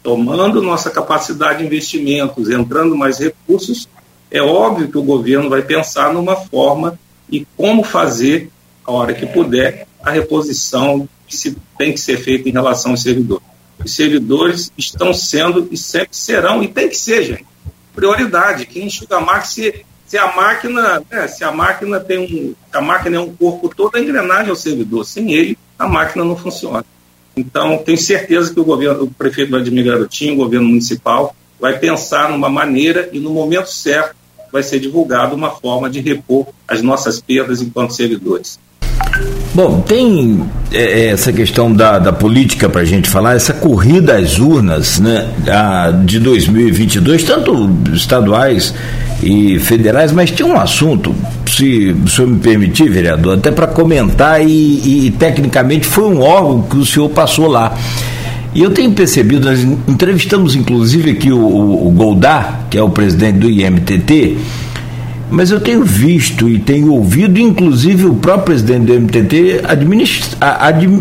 tomando nossa capacidade de investimentos, entrando mais recursos, é óbvio que o governo vai pensar numa forma e como fazer, a hora que puder, a reposição que se tem que ser feita em relação aos servidores. Os servidores estão sendo e sempre serão, e tem que ser, gente, prioridade. Quem enxuga máquina, se, se a máquina, né, se a máquina tem um. A máquina é um corpo todo, a engrenagem é o servidor. Sem ele, a máquina não funciona. Então, tenho certeza que o governo, o prefeito Vladimir Garotinho, o governo municipal, vai pensar numa maneira e no momento certo vai ser divulgada uma forma de repor as nossas perdas enquanto servidores. Bom, tem é, é essa questão da, da política para a gente falar, essa corrida às urnas né, a, de 2022, tanto estaduais e federais, mas tinha um assunto, se o senhor me permitir, vereador, até para comentar, e, e tecnicamente foi um órgão que o senhor passou lá. E eu tenho percebido, nós entrevistamos inclusive aqui o, o Goldar, que é o presidente do IMTT, Mas eu tenho visto e tenho ouvido, inclusive o próprio presidente do MTT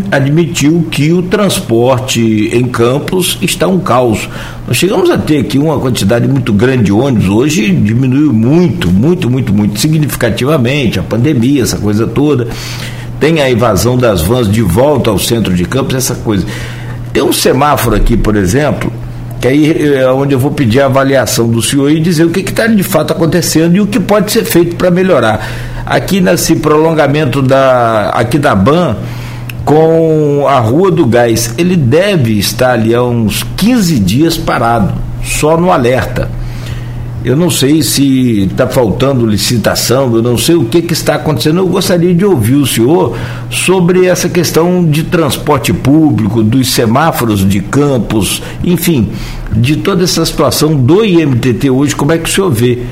admitiu que o transporte em Campos está um caos. Nós chegamos a ter aqui uma quantidade muito grande de ônibus, hoje diminuiu muito, muito, muito, muito significativamente, a pandemia, essa coisa toda. Tem a invasão das vans de volta ao centro de Campos, essa coisa. Tem um semáforo aqui, por exemplo, que aí é onde eu vou pedir a avaliação do senhor e dizer o que está de fato acontecendo e o que pode ser feito para melhorar. Aqui nesse prolongamento da, aqui da BAN, com a Rua do Gás, ele deve estar ali há uns 15 dias parado, só no alerta. Eu não sei se está faltando licitação, eu não sei o que, que está acontecendo. Eu gostaria de ouvir o senhor sobre essa questão de transporte público, dos semáforos de campos, enfim, de toda essa situação do IMTT hoje. Como é que o senhor vê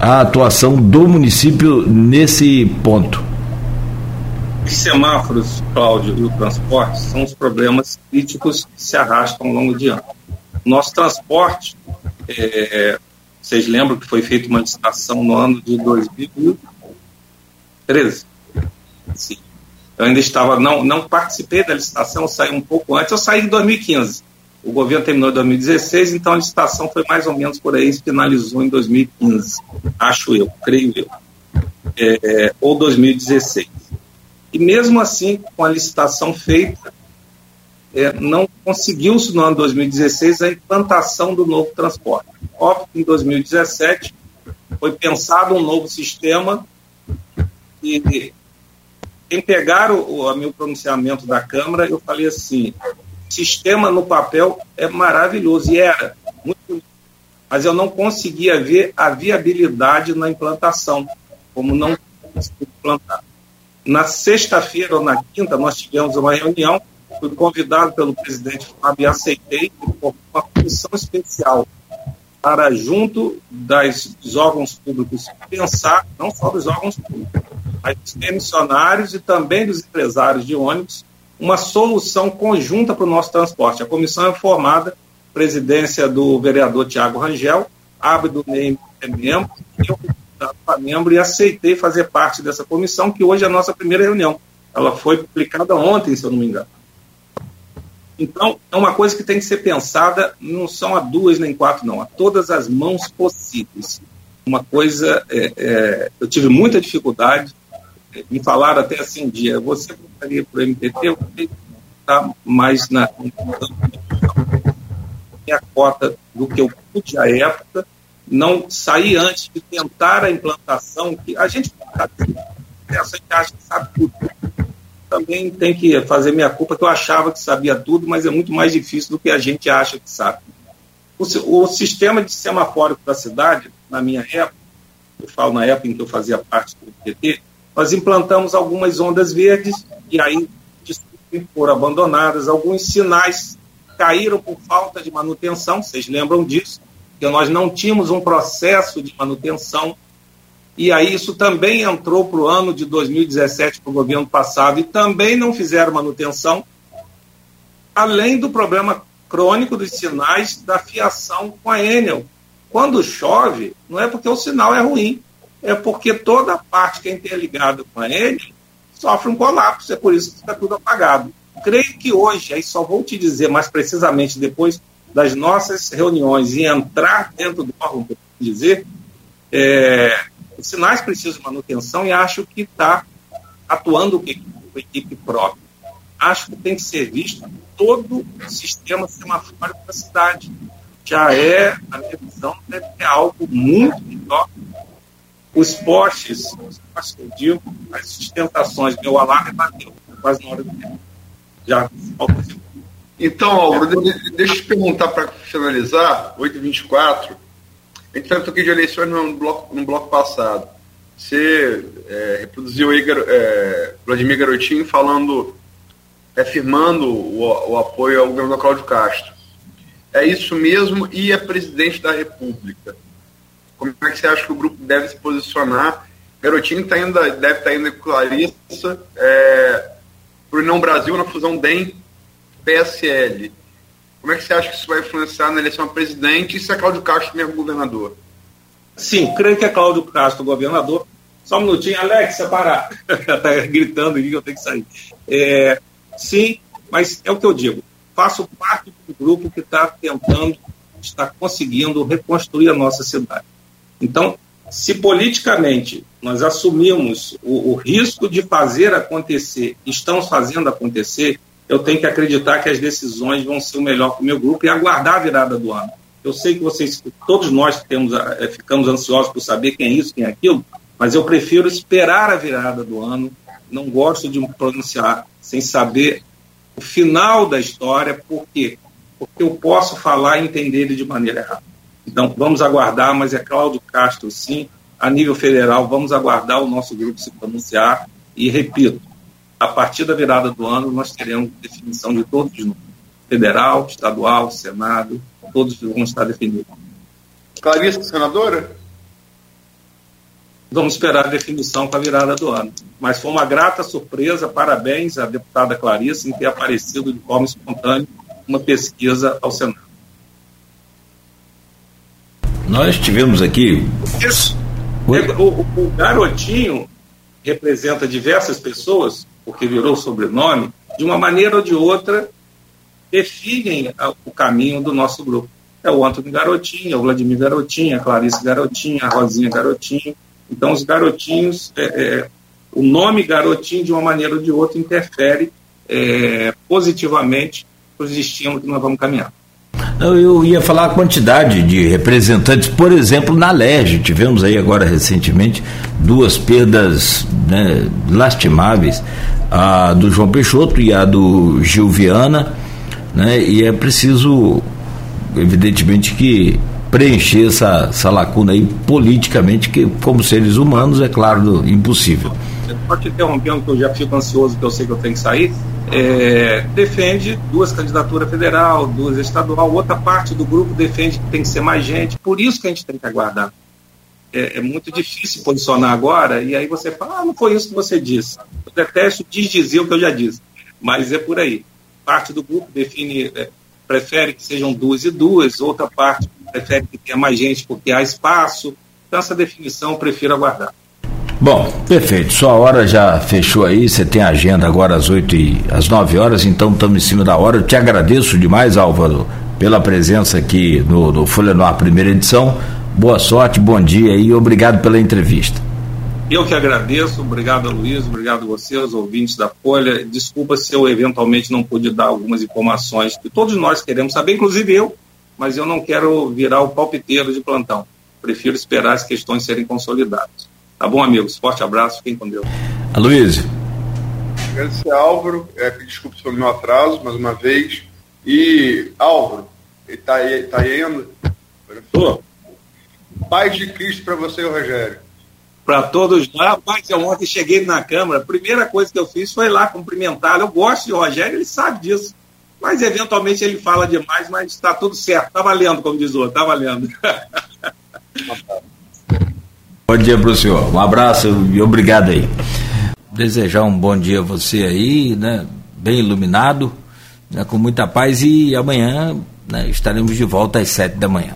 a atuação do município nesse ponto? Os semáforos, Cláudio, e o transporte são os problemas críticos que se arrastam ao longo de anos. Nosso transporte é, vocês lembram que foi feita uma licitação no ano de 2013? Sim. Eu ainda estava, não, não participei da licitação, saí um pouco antes, eu saí em 2015. O governo terminou em 2016, então a licitação foi mais ou menos por aí, finalizou em 2015, acho eu, creio eu. É, ou 2016. E mesmo assim, com a licitação feita, é, não conseguiu-se no ano 2016 a implantação do novo transporte. Óbvio que em 2017 foi pensado um novo sistema e em pegar o, o meu pronunciamento da Câmara, eu falei assim, sistema no papel é maravilhoso, e era, muito mas eu não conseguia ver a viabilidade na implantação, como não conseguia implantar. Na sexta-feira ou na quinta, nós tivemos uma reunião fui convidado pelo presidente Fábio e aceitei uma comissão especial para, junto das, dos órgãos públicos, pensar, não só dos órgãos públicos, mas dos emissionários e também dos empresários de ônibus, uma solução conjunta para o nosso transporte. A comissão é formada, presidência do vereador Tiago Rangel, Abdo Ney é membro, eu membro e aceitei fazer parte dessa comissão, que hoje é a nossa primeira reunião. Ela foi publicada ontem, se eu não me engano. Então, é uma coisa que tem que ser pensada, não são a duas nem quatro, não, a todas as mãos possíveis. Uma coisa, é, é, eu tive muita dificuldade, é, me falaram até assim um dia, você voltaria para o MPT? Eu falei, tá mais na minha cota do que eu pude à época, não sair antes de tentar a implantação, que a gente, a gente acha que sabe tudo também tem que fazer minha culpa, que eu achava que sabia tudo, mas é muito mais difícil do que a gente acha que sabe. O, o sistema de semafórico da cidade, na minha época, eu falo na época em que eu fazia parte do PT, nós implantamos algumas ondas verdes e aí foram abandonadas, alguns sinais caíram por falta de manutenção, vocês lembram disso, que nós não tínhamos um processo de manutenção e aí isso também entrou para o ano de 2017, para o governo passado, e também não fizeram manutenção, além do problema crônico dos sinais da fiação com a Enel. Quando chove, não é porque o sinal é ruim, é porque toda a parte que é interligada com a Enel sofre um colapso, é por isso que está tudo apagado. Creio que hoje, aí só vou te dizer mais precisamente depois das nossas reuniões e entrar dentro do órgão, dizer, é, os sinais precisam de manutenção e acho que está atuando com equipe própria. Acho que tem que ser visto todo o sistema semafórico da cidade. Já é, a minha visão, deve ter algo muito melhor. Os postes, os que eu digo, as sustentações, meu alarme bateu quase na hora do tempo. Já Então, Álvaro, deixa eu te perguntar para finalizar, 8h24 a gente tratou aqui de eleições no bloco, no bloco passado. Você é, reproduziu aí é, Vladimir Garotinho falando, afirmando o, o apoio ao governo Cláudio Castro. É isso mesmo e é presidente da República. Como é que você acha que o grupo deve se posicionar? Garotinho tá ainda, deve estar tá indo com Clarissa é, para o União Brasil na fusão DEM-PSL. Como é que você acha que isso vai influenciar na eleição a presidente e se é Cláudio Castro mesmo governador? Sim, creio que é Cláudio Castro, governador. Só um minutinho, Alex, separar. Está gritando aqui que eu tenho que sair. É, sim, mas é o que eu digo. Faço parte do grupo que está tentando, está conseguindo reconstruir a nossa cidade. Então, se politicamente nós assumimos o, o risco de fazer acontecer, estamos fazendo acontecer, eu tenho que acreditar que as decisões vão ser o melhor para o meu grupo e aguardar a virada do ano. Eu sei que vocês, todos nós temos, é, ficamos ansiosos por saber quem é isso, quem é aquilo, mas eu prefiro esperar a virada do ano. Não gosto de me pronunciar sem saber o final da história, por quê? Porque eu posso falar e entender ele de maneira errada. Então, vamos aguardar, mas é Cláudio Castro, sim. A nível federal, vamos aguardar o nosso grupo se pronunciar. E, repito, a partir da virada do ano, nós teremos definição de todos os números. Federal, estadual, Senado, todos vão estar definidos. Clarissa, senadora? Vamos esperar a definição para a virada do ano. Mas foi uma grata surpresa, parabéns à deputada Clarissa em ter aparecido de forma espontânea uma pesquisa ao Senado. Nós tivemos aqui. Isso. O, o, o garotinho representa diversas pessoas porque virou sobrenome, de uma maneira ou de outra, definem o caminho do nosso grupo. É o Antônio Garotinho, o Vladimir Garotinho, a Clarice Garotinho, a Rosinha Garotinho. Então, os garotinhos, é, é, o nome garotinho, de uma maneira ou de outra, interfere é, positivamente para os destinos que nós vamos caminhar. Eu ia falar a quantidade de representantes, por exemplo, na LERJ, tivemos aí agora recentemente duas perdas né, lastimáveis, a do João Peixoto e a do Gil Viana, né, e é preciso, evidentemente, que preencher essa, essa lacuna aí politicamente, que como seres humanos, é claro, impossível. Pode interrompendo, que eu já fico ansioso, que eu sei que eu tenho que sair é, defende duas candidaturas federal, duas estadual, outra parte do grupo defende que tem que ser mais gente, por isso que a gente tem que aguardar. É, é muito difícil posicionar agora, e aí você fala, ah, não foi isso que você disse. Eu detesto desdizer o que eu já disse, mas é por aí. Parte do grupo define, é, prefere que sejam duas e duas, outra parte prefere que tenha mais gente porque há espaço. Então, essa definição eu prefiro aguardar. Bom, perfeito. Sua hora já fechou aí. Você tem agenda agora às 8 e às 9 horas, então estamos em cima da hora. Eu te agradeço demais, Álvaro, pela presença aqui no, no Folha Noir primeira edição. Boa sorte, bom dia e obrigado pela entrevista. Eu que agradeço, obrigado Luiz, obrigado a você, os ouvintes da Folha. Desculpa se eu eventualmente não pude dar algumas informações que todos nós queremos saber, inclusive eu, mas eu não quero virar o palpiteiro de plantão. Prefiro esperar as questões serem consolidadas. Tá bom, amigos? Forte abraço, fiquem com Deus. Aloysio. Agradecer Álvaro, é, pedir desculpas pelo meu atraso, mais uma vez. E, Álvaro, ele tá aí, tá aí ainda? Tô. Paz de Cristo para você, Rogério. Para todos nós. Rapaz, eu ontem cheguei na Câmara, a primeira coisa que eu fiz foi lá cumprimentá-lo. Eu gosto de Rogério, ele sabe disso. Mas eventualmente ele fala demais, mas está tudo certo. Está valendo, como diz o outro, está valendo. Bom dia para o senhor. Um abraço e obrigado aí. Desejar um bom dia a você aí, né? Bem iluminado, né? com muita paz e amanhã né? estaremos de volta às sete da manhã.